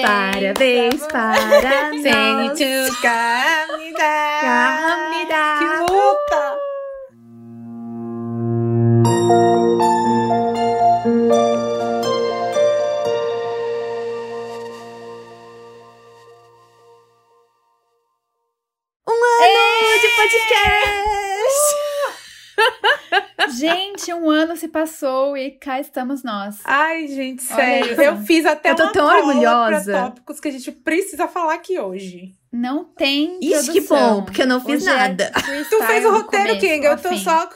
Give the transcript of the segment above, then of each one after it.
Parabéns, parabéns para nós. Sentiu Que louca! Passou e cá estamos nós. Ai, gente, sério. Eu fiz até Eu tô uma tão orgulhosa. tópicos que a gente precisa falar aqui hoje. Não tem Ixi, que bom, porque eu não fiz Hoje é nada. freestyle Tu fez o roteiro, começo King. Eu tô fim. só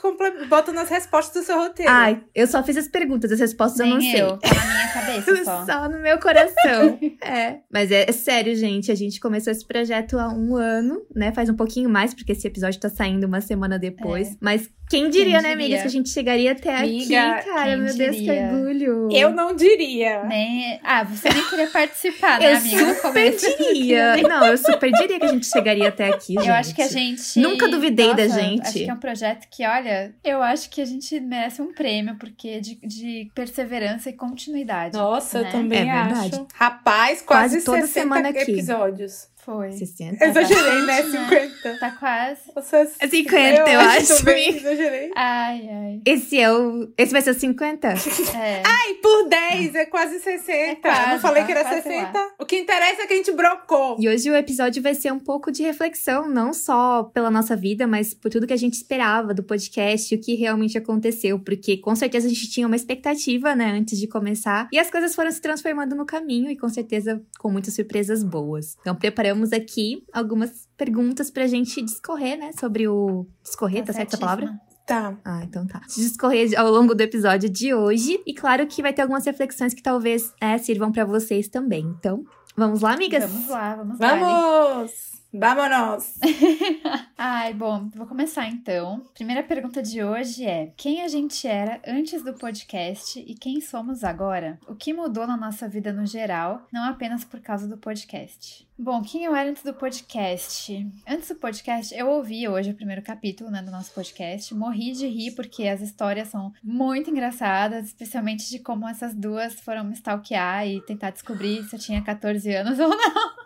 botando as respostas do seu roteiro. Ai, eu só fiz as perguntas, as respostas eu não Nem sei. eu, na minha cabeça só. Só no meu coração. é. Mas é, é sério, gente. A gente começou esse projeto há um ano, né? Faz um pouquinho mais, porque esse episódio tá saindo uma semana depois. Mas quem diria, né, diria? amigas, que a gente chegaria até Amiga, aqui, cara? quem Meu Deus, que diria? orgulho. Eu não diria. Nem... Ah, você nem queria participar, né, Eu amiga? No super diria. Não, eu super diria que a gente chegaria até aqui, gente. Eu acho que a gente. Nunca duvidei da Nossa, gente. Acho que é um projeto que, olha, eu acho que a gente merece um prêmio, porque de, de perseverança e continuidade. Nossa, né? eu também É verdade. acho. Rapaz, quase, Quase toda 60 semana aqui. episódios. Foi. 60. Exagerei, né? bastante, 50. Tá quase. Você... É 50, eu acho, também amiga. exagerei. Ai, ai. Esse é o. Esse vai ser o 50? É. Ai, por 10 é quase 60. É quase, não falei tá que era quase 60. O que interessa é que a gente brocou. E hoje o episódio vai ser um pouco de reflexão, não só pela nossa vida, mas por tudo que a gente esperava do podcast e o que realmente aconteceu. Porque com certeza a gente tinha uma expectativa, né, antes de começar. E as coisas foram se transformando no caminho e com certeza com muitas surpresas boas. Então preparamos aqui algumas perguntas pra gente discorrer, né, sobre o. Discorrer, tá, certa essa palavra? Tá. Ah, então tá. Discorrer ao longo do episódio de hoje. E claro que vai ter algumas reflexões que talvez né, sirvam pra vocês também. Então, vamos lá, amigas? Vamos lá, vamos lá. Vamos! Vámonos! Ai, bom, vou começar então. Primeira pergunta de hoje é: quem a gente era antes do podcast e quem somos agora? O que mudou na nossa vida no geral, não apenas por causa do podcast? Bom, quem eu era antes do podcast? Antes do podcast, eu ouvi hoje o primeiro capítulo né, do nosso podcast. Morri de rir porque as histórias são muito engraçadas, especialmente de como essas duas foram me stalkear e tentar descobrir se eu tinha 14 anos ou não.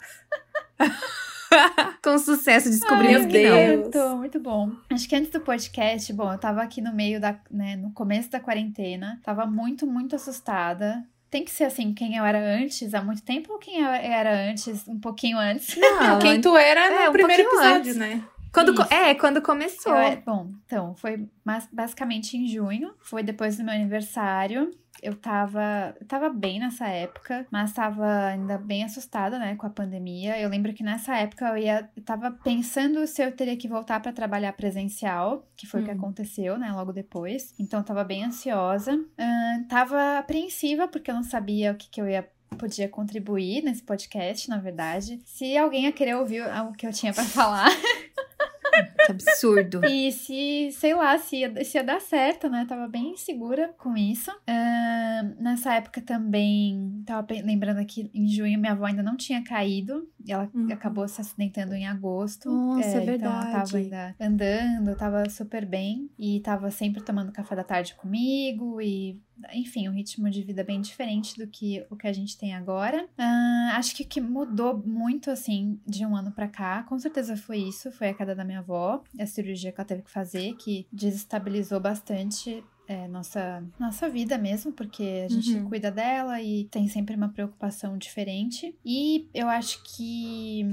Com sucesso descobrimos Ai, que não. Deus. Muito, muito bom. Acho que antes do podcast, bom, eu tava aqui no meio da, né, no começo da quarentena, tava muito, muito assustada. Tem que ser assim, quem eu era antes há muito tempo ou quem eu era antes, um pouquinho antes? Não, Quem tu era no É, um primeiro episódio, antes. né? quando Isso. é, quando começou. Eu era- bom, então, foi mas- basicamente em junho, foi depois do meu aniversário. Eu tava, eu tava bem nessa época, mas tava ainda bem assustada, né, com a pandemia. Eu lembro que nessa época eu ia, eu tava pensando se eu teria que voltar pra trabalhar presencial, que foi o que Hum. aconteceu, né, logo depois. Então eu tava bem ansiosa. Ahn, tava apreensiva porque eu não sabia o que, que eu ia podia contribuir nesse podcast, na verdade. Se alguém ia querer ouvir o que eu tinha pra falar. Que absurdo. E se, sei lá, se ia, se ia dar certo, né? Tava bem insegura com isso. Ahn, nessa época também, tava lembrando que em junho minha avó ainda não tinha caído. Ela Uhum. acabou se acidentando em agosto. Nossa, é Então ela verdade. tava ainda andando, tava super bem. E tava sempre tomando café da tarde comigo. E, enfim, um ritmo de vida bem diferente do que o que a gente tem agora. Ah, acho que o que mudou muito, assim, de um ano pra cá, com certeza foi isso. Foi a queda da minha avó, a cirurgia que ela teve que fazer, que desestabilizou bastante é, nossa, nossa vida mesmo, porque a gente Uhum. cuida dela e tem sempre uma preocupação diferente. E eu acho que.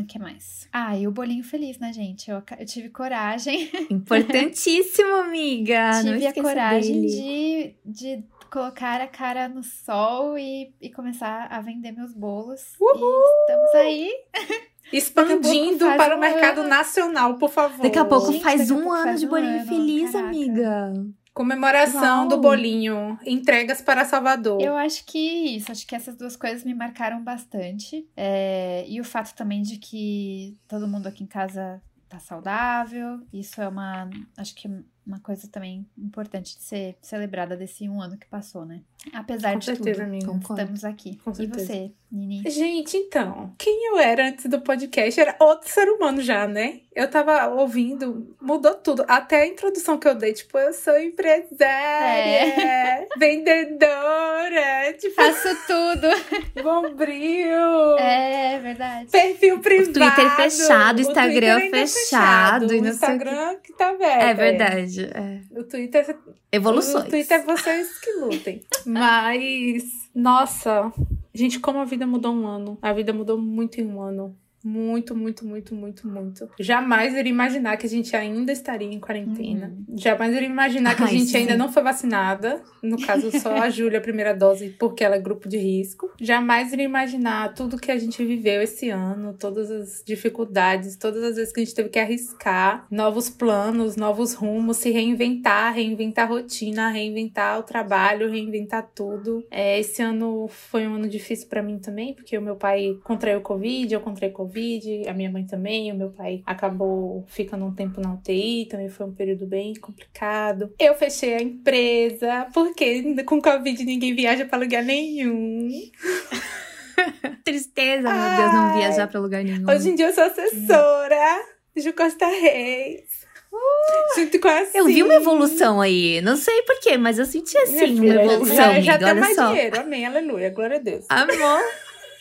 O que mais? Ah, e o bolinho feliz, né, gente? Eu, eu tive coragem. Importantíssimo, amiga. não tive a coragem dele. de, de colocar a cara no sol e, e começar a vender meus bolos. Uhul! E estamos aí. Expandindo para o um mercado ano. nacional, por favor. Daqui a pouco Gente, faz um pouco ano faz de bolinho feliz, caraca. amiga. Comemoração Uau. do bolinho. Entregas para Salvador. Eu acho que isso, acho que essas duas coisas me marcaram bastante. É, e o fato também de que todo mundo aqui em casa tá saudável. Isso é uma. Acho que uma coisa também importante de ser celebrada desse um ano que passou, né? Apesar Com de certeza, tudo, amiga. Concordo. estamos aqui. Com e certeza. você, Nini? Gente, então, quem eu era antes do podcast era outro ser humano já, né? Eu tava ouvindo, mudou tudo. Até a introdução que eu dei, tipo, eu sou empresária, vendedora, tipo, Faço tudo! bombril, é verdade. perfil privado. Twitter fechado, o Instagram Twitter ainda é fechado, e o sei o Instagram que tá aberto. É verdade. É. O Twitter Evoluções. O Twitter é vocês que lutem. Mas, nossa, gente, como a vida mudou um ano. A vida mudou muito em um ano. Muito, muito, muito, muito, muito. Jamais iria imaginar que a gente ainda estaria em quarentena. Jamais iria imaginar que a Ai, gente sim. ainda não foi vacinada. No caso, só a Júlia, a primeira dose, porque ela é grupo de risco. Jamais iria imaginar tudo que a gente viveu esse ano, todas as dificuldades, todas as vezes que a gente teve que arriscar, novos planos, novos rumos, se reinventar, reinventar a rotina, reinventar o trabalho, reinventar tudo. É, esse ano foi um ano difícil pra mim também, porque o meu pai contraiu Covid, eu contraí Covid, a minha mãe também, o meu pai acabou ficando um tempo na UTI, também foi um período bem complicado. Eu fechei a empresa, porque com Covid ninguém viaja pra lugar nenhum. Tristeza, meu Deus, não Ai. viajar pra lugar nenhum. Hoje em dia eu sou assessora de Ju Costa Reis. Junto com a Eu vi uma evolução aí. Não sei porquê, mas eu senti assim, uma filha, evolução, já, já amiga. Olha mais só. dinheiro. Amém, aleluia, glória a Deus. Amor.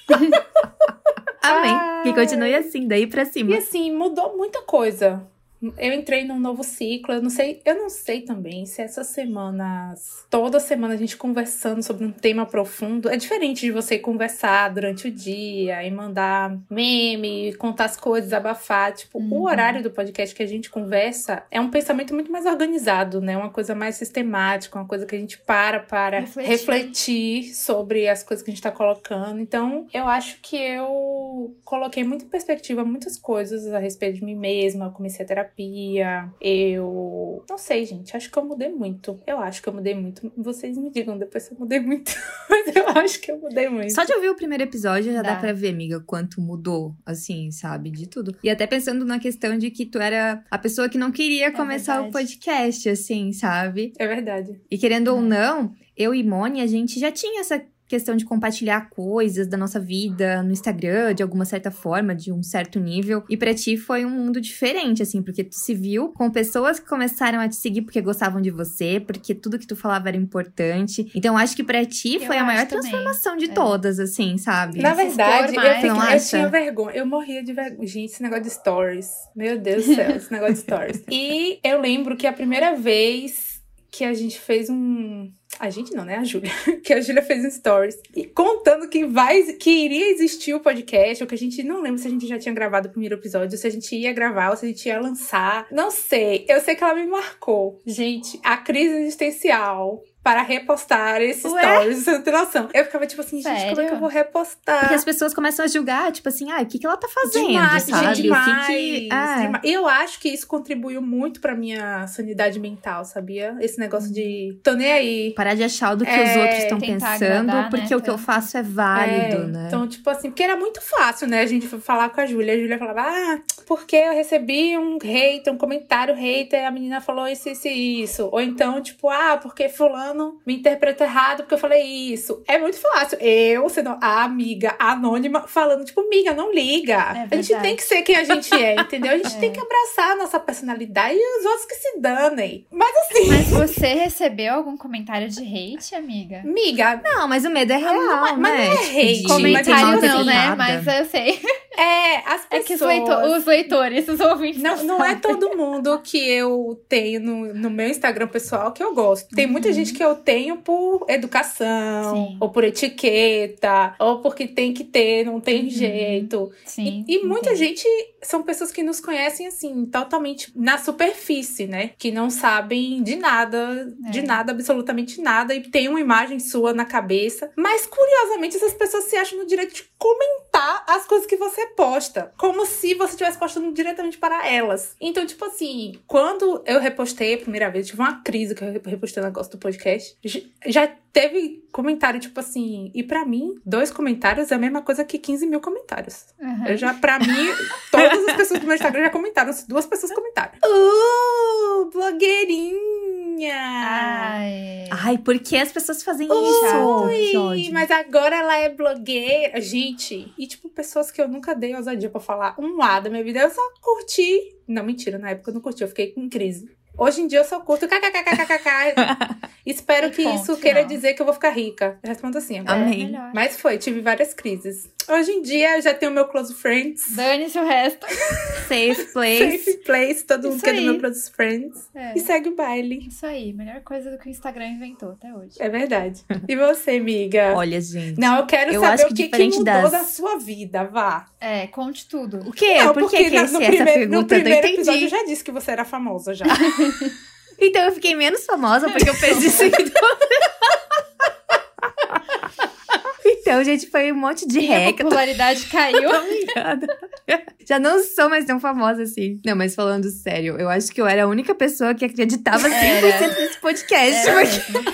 Amém. Que continue assim, daí pra E cima. assim, mudou muita coisa. Eu entrei num novo ciclo, eu não sei, eu não sei também se essas semanas, toda semana a gente conversando sobre um tema profundo, é diferente de você conversar durante o dia e mandar meme, contar as coisas, abafar, tipo, Uhum. o horário do podcast que a gente conversa é um pensamento muito mais organizado, né? Uma coisa mais sistemática, uma coisa que a gente para para Refletir. refletir sobre as coisas que a gente tá colocando. Então, eu acho que eu coloquei muito em perspectiva muitas coisas a respeito de mim mesma. Eu comecei a terapia. Eu. Não sei, gente. Acho que eu mudei muito. Eu acho que eu mudei muito. Vocês me digam depois se eu mudei muito. Mas eu acho que eu mudei muito. Só de ouvir o primeiro episódio já dá, Dá. pra ver, amiga, quanto mudou, assim, sabe? De tudo. E até pensando na questão de que tu era a pessoa que não queria começar o É verdade. podcast, assim, sabe? É verdade. E querendo ou É. não, eu e Moni, a gente já tinha essa questão de compartilhar coisas da nossa vida no Instagram, de alguma certa forma, de um certo nível. E pra ti foi um mundo diferente, assim, porque tu se viu com pessoas que começaram a te seguir porque gostavam de você, porque tudo que tu falava era importante. Então acho que pra ti Eu foi a maior acho também. transformação de É. todas, assim, sabe? Na verdade, eu, fiquei- Não eu acha? tinha vergonha. Eu morria de vergonha. Gente, esse negócio de stories. Meu Deus do céu, esse negócio de stories. E eu lembro que a primeira vez que a gente fez um. A gente não, né? A Júlia. Que a Júlia fez um stories. E contando que, vai, que iria existir o podcast, ou que a gente não lembra se a gente já tinha gravado o primeiro episódio, se a gente ia gravar, ou se a gente ia lançar. Não sei. Eu sei que ela me marcou. Gente, a crise existencial. Para repostar esses Ué? stories, tem noção. Eu ficava tipo assim, gente, como é que Sério? eu vou repostar? Porque as pessoas começam a julgar, tipo assim, ah, o que, que ela tá fazendo, Demais, sabe? gente, o demais, que que. Ah, demais. Eu acho que isso contribuiu muito pra minha sanidade mental, sabia? Esse negócio de tô nem aí. parar de achar do que É, os outros estão pensando, agradar, porque né, o que eu faço é válido, É, né? Então, tipo assim, porque era muito fácil, né? A gente falar com a Júlia. A Júlia falava, ah, porque eu recebi um hater, um comentário hater, a menina falou isso, isso e isso. Ou então, tipo, ah, porque fulano me interpretou errado porque eu falei isso. É muito fácil. Eu, sendo a amiga anônima, falando, tipo, amiga, não liga. É a gente tem que ser quem a gente é, entendeu? A gente É. tem que abraçar a nossa personalidade e os outros que se danem. Mas assim, Mas você recebeu algum comentário de hate, amiga? amiga, Não, mas o medo é real, não é- mas né? não é hate, de Comentário Comentário não, né? interpretada. Mas eu sei. é, as pessoas... É que os, leito- os leitores, os ouvintes. Não, não é todo mundo que eu tenho no, no meu Instagram pessoal que eu gosto. Tem muita gente que eu tenho por educação, Sim. ou por etiqueta, ou porque tem que ter, não tem jeito. Sim. E, e muita gente são pessoas que nos conhecem assim, totalmente na superfície, né? Que não sabem de nada, de É. nada, absolutamente nada, e tem uma imagem sua na cabeça. Mas curiosamente, essas pessoas se acham no direito de comentar as coisas que você posta. Como se você estivesse postando diretamente para elas. Então, tipo assim, quando eu repostei a primeira vez, tive uma crise que eu repostei o negócio do podcast. Já teve comentário, tipo assim, e para mim, dois comentários é a mesma coisa que 15 mil comentários. Uhum. Eu já, pra mim, todas as pessoas do meu Instagram já comentaram, duas pessoas comentaram. Uh, blogueirinha! Ai. Ai, por que as pessoas fazem isso? Ui, mas agora ela é blogueira. Gente, e tipo, pessoas que eu nunca dei ousadia pra falar um lado da minha vida, eu só curti. Não, mentira, na época eu não curti, eu fiquei com crise. Hoje em dia eu só curto kkkkkk. Espero que isso queira dizer que eu vou ficar rica. Eu respondo assim. Amém. É Mas foi, tive várias crises. Hoje em dia eu já tenho meu close friends. Dane-se o resto. Safe place. Safe place, todo mundo quer do meu close friends. É. E segue o baile. Isso aí, melhor coisa do que o Instagram inventou até hoje. É verdade. E você, amiga? Olha, gente. Não, eu quero eu saber o que, que mudou das... da sua vida, vá. É, conte tudo. O quê? Não, Por que, que essa primeiro, pergunta? No primeiro episódio eu já disse que você era famosa já. então eu fiquei menos famosa porque eu perdi seguidores. Então, gente, foi um monte de ré. A popularidade caiu. Já não sou mais tão famosa assim. Não, mas falando sério, eu acho que eu era a única pessoa que acreditava 100% era. nesse podcast. Era porque...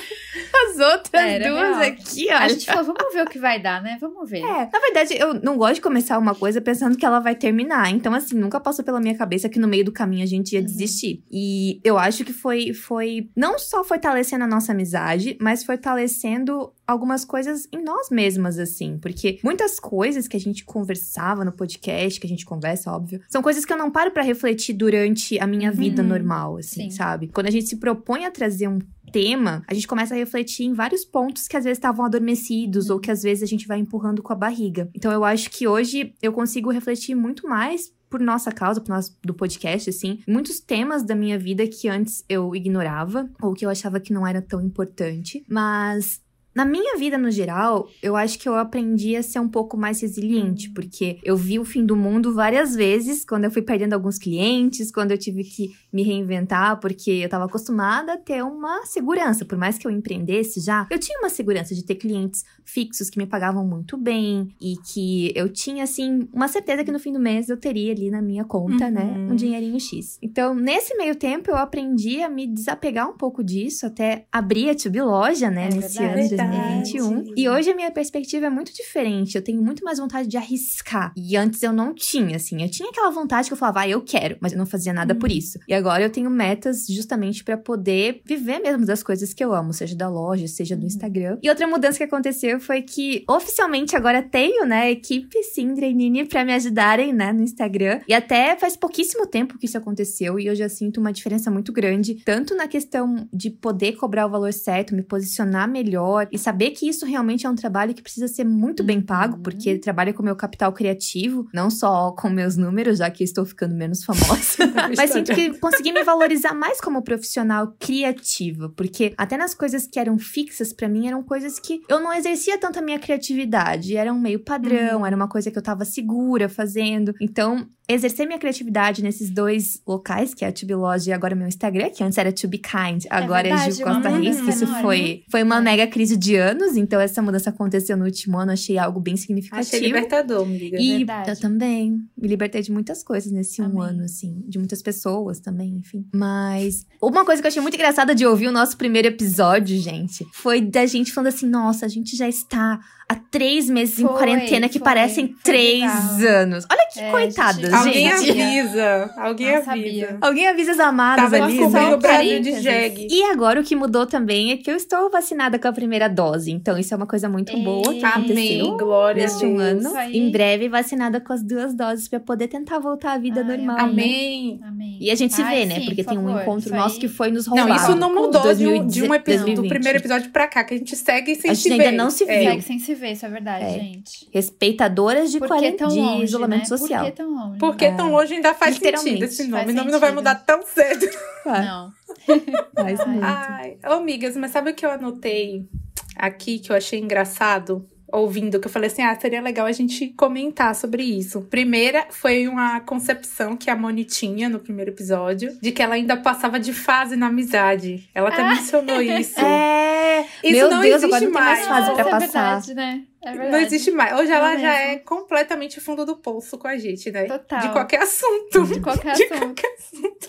As outras Era duas real. aqui, olha. A gente falou, vamos ver o que vai dar, né? Vamos ver. É, na verdade, eu não gosto de começar uma coisa pensando que ela vai terminar. Então, assim, nunca passou pela minha cabeça que no meio do caminho a gente ia uhum. desistir. E eu acho que foi, foi não só fortalecendo a nossa amizade, mas fortalecendo algumas coisas em nós mesmas, assim. Porque muitas coisas que a gente conversava no podcast, que a gente conversa, óbvio, são coisas que eu não paro para refletir durante a minha vida uhum. normal, assim, Sim. sabe? Quando a gente se propõe a trazer um tema, a gente começa a refletir em vários pontos que às vezes estavam adormecidos ou que às vezes a gente vai empurrando com a barriga. Então eu acho que hoje eu consigo refletir muito mais por nossa causa, por nós do podcast, assim, muitos temas da minha vida que antes eu ignorava ou que eu achava que não era tão importante, mas na minha vida, no geral, eu acho que eu aprendi a ser um pouco mais resiliente, porque eu vi o fim do mundo várias vezes, quando eu fui perdendo alguns clientes, quando eu tive que me reinventar, porque eu estava acostumada a ter uma segurança. Por mais que eu empreendesse já, eu tinha uma segurança de ter clientes fixos que me pagavam muito bem e que eu tinha, assim, uma certeza que no fim do mês eu teria ali na minha conta, né, uhum. né, um dinheirinho X. Então, nesse meio tempo, eu aprendi a me desapegar um pouco disso, até abrir a Tube Loja, né, é nesse verdade. ano 2021. E hoje a minha perspectiva é muito diferente. Eu tenho muito mais vontade de arriscar. E antes eu não tinha, assim. Eu tinha aquela vontade que eu falava, ah, eu quero, mas eu não fazia nada hum. por isso. E agora eu tenho metas justamente para poder viver mesmo das coisas que eu amo, seja da loja, seja do hum. Instagram. E outra mudança que aconteceu foi que oficialmente agora tenho, né, equipe Sindra e Nini para me ajudarem, né, no Instagram. E até faz pouquíssimo tempo que isso aconteceu e eu já sinto uma diferença muito grande, tanto na questão de poder cobrar o valor certo, me posicionar melhor e saber que isso realmente é um trabalho que precisa ser muito bem pago, uhum. porque trabalha com meu capital criativo, não só com meus números, já que estou ficando menos famosa, mas sinto que consegui me valorizar mais como profissional criativa, porque até nas coisas que eram fixas para mim eram coisas que eu não exercia tanto a minha criatividade, era um meio padrão, uhum. era uma coisa que eu tava segura fazendo. Então, exercer minha criatividade nesses dois locais, que é a Tube Lodge e agora meu Instagram, que antes era To Be Kind, é agora é, verdade, é Gil Costa Rios, que isso foi, foi uma mega crise de anos, então essa mudança aconteceu no último ano, achei algo bem significativo. Achei libertador, amiga. E verdade. eu também me libertei de muitas coisas nesse Amém. um ano, assim, de muitas pessoas também, enfim. Mas uma coisa que eu achei muito engraçada de ouvir o nosso primeiro episódio, gente, foi da gente falando assim, nossa, a gente já está há três meses foi, em quarentena que foi, parecem foi três legal. anos. Olha que é, coitada, gente. Alguém avisa. Alguém Não avisa. Sabia. Alguém avisa as amadas Tava ali. Tava o Brasil de jegue. E agora o que mudou também é que eu estou vacinada com a primeira dose. Então isso é uma coisa muito Ei. boa que Amém. Glória neste um ano. Em breve vacinada com as duas doses para poder tentar voltar à vida Ai, normal. Né? Amém. Né? Amém. E a gente se Ai, vê, né? sim, Porque por tem um encontro nosso que foi nos roubado. Não, isso não mudou de um, de um episódio, do primeiro episódio pra cá, que a gente segue sem a se ver. A gente ainda não se viu. É. Segue sem se ver, isso é verdade. É gente. Respeitadoras de, quarenta, de longe, isolamento né? social. Por que tão longe? Porque tão longe ainda faz sentido esse nome. O nome não vai mudar tão cedo. Não. faz muito. Ai, oh, amigas, mas sabe o que eu anotei aqui que eu achei engraçado? Ouvindo, que eu falei assim: ah, seria legal a gente comentar sobre isso. Primeira foi uma concepção que a Moni tinha no primeiro episódio, de que ela ainda passava de fase na amizade. Ela até ah. mencionou isso. É. Isso Meu não Deus, existe agora não tem mais fase pra é passar. Verdade, né? É não existe mais. Hoje ela Não já mesmo. é completamente fundo do poço com a gente, né? Total. De qualquer assunto. De qualquer De assunto. qualquer assunto.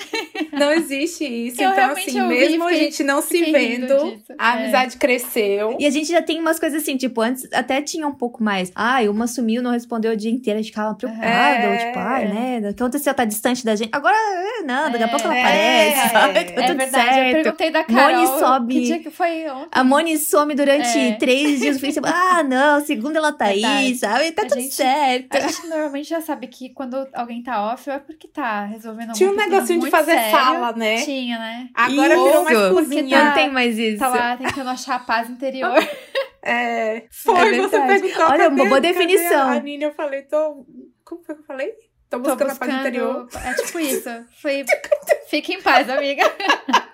Não existe isso. Eu então, assim, ouvi, mesmo a fiquei- gente não se vendo, a É. amizade cresceu. E a gente já tem umas coisas assim, tipo, antes até tinha um pouco mais. Ai, uma sumiu, não respondeu o dia inteiro, a gente ficava preocupada. É. Ou tipo, ai, né? O que aconteceu? Tá distante da gente. Agora, é, não, daqui a É. pouco ela É. aparece, sabe? Tá É tudo verdade, eu certo. perguntei da Carol. Moni sobe. Que dia que foi ontem? A Moni some durante É. três dias no Facebook. Ah, não, segunda ela tá aí, Verdade. sabe? Tá A tudo gente- certo. A gente normalmente já sabe que quando alguém tá off é porque tá resolvendo Tinha um negocinho de fazer sério. fala, né? Tinha, né? Agora Isso. virou mais Porque cozinha. não tem mais isso. Tá lá tentando achar a paz interior. É, foi, É você perguntou. Olha, uma boa definição. A Nina, eu falei, tô. Como foi que eu falei? Tô Tô buscando, a paz interior. É tipo isso. Foi. Fique em paz, amiga.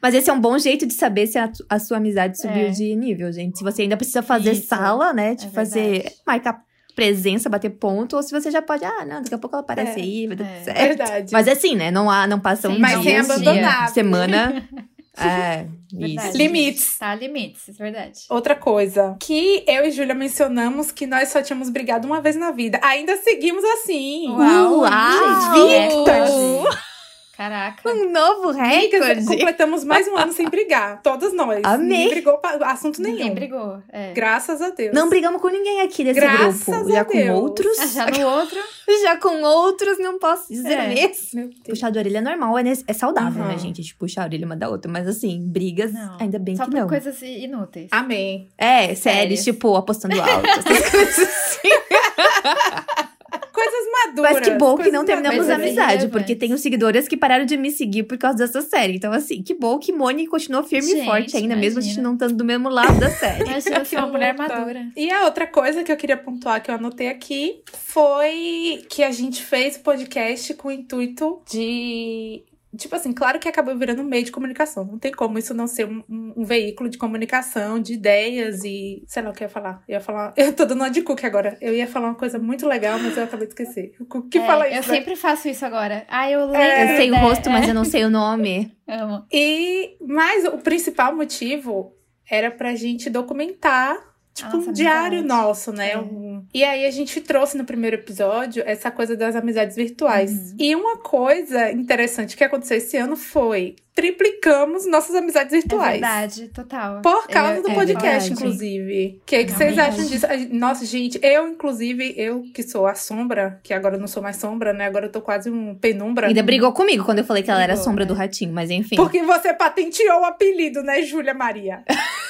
Mas esse é um bom jeito de saber se a, a sua amizade subiu É. de nível, gente. Se você ainda precisa fazer Isso. sala, né? De É fazer. Marcar presença, bater ponto, ou se você já pode, ah, não, daqui a pouco ela aparece É. aí, vai dar É. tudo certo. Verdade. Mas assim, né? Não há, não passam Sim, dias, Mas sem não, abandonar. semana. É, Verdade. isso. Limites. Tá, limites, é verdade. Outra coisa, que eu e Júlia mencionamos que nós só tínhamos brigado uma vez na vida. Ainda seguimos assim. Uau, Uau! gente! Caraca. Um novo recorde. completamos mais um ano sem brigar. Todas nós. Amei. Ninguém brigou pra assunto Ninguém nenhum. brigou. É. Graças a Deus. Não brigamos com ninguém aqui nesse Graças grupo. a Já com Deus. outros. Ah, já no outro. Já com outros, não posso dizer É. mesmo. Puxar de orelha é normal, é, é saudável, Aham. né, gente? De puxar a orelha uma da outra. Mas assim, brigas, Não. ainda bem Só que por não. coisas inúteis. Amém. É, séries, Séries. tipo, apostando alto, essas coisas assim. Coisas maduras. Mas que bom que não terminamos a amizade, irrelevantes. porque tenho seguidoras que pararam de me seguir por causa dessa série. Então, assim, que bom que Moni continuou firme e Gente, forte ainda, mesmo a gente imagina. não estando do mesmo lado da série. Imagina Que ser uma mulher madura. E a outra coisa que eu queria pontuar, que eu anotei aqui, foi que a gente fez o podcast com o intuito de. Tipo assim, claro que acabou virando um meio de comunicação. Não tem como isso não ser um, um- um veículo de comunicação, de ideias e. Sei lá o que eu ia falar. Eu ia falar. Eu tô dando uma de Cook agora. Eu ia falar uma coisa muito legal, mas eu acabei de esquecer. O Cook que É, fala isso. Eu né? sempre faço isso agora. Ah, eu lembro. É, Eu sei o da- rosto, mas é, eu não sei o nome. Amo. E, mas o principal motivo era pra gente documentar, tipo, nossa um diário amizade. nosso, né? É. Um- E aí a gente trouxe no primeiro episódio essa coisa das amizades virtuais. Uhum. E uma coisa interessante que aconteceu esse ano foi triplicamos nossas amizades É virtuais. verdade, total. Por causa Eu- do é podcast, verdade. inclusive. O que, que vocês verdade. acham disso? Nossa, gente, eu, inclusive, eu que sou a sombra, que agora eu não sou mais sombra, né? Agora eu tô quase um penumbra. Ainda brigou comigo quando eu falei que ela era a sombra né? do ratinho, mas enfim. Porque você patenteou o apelido, né, Júlia Maria?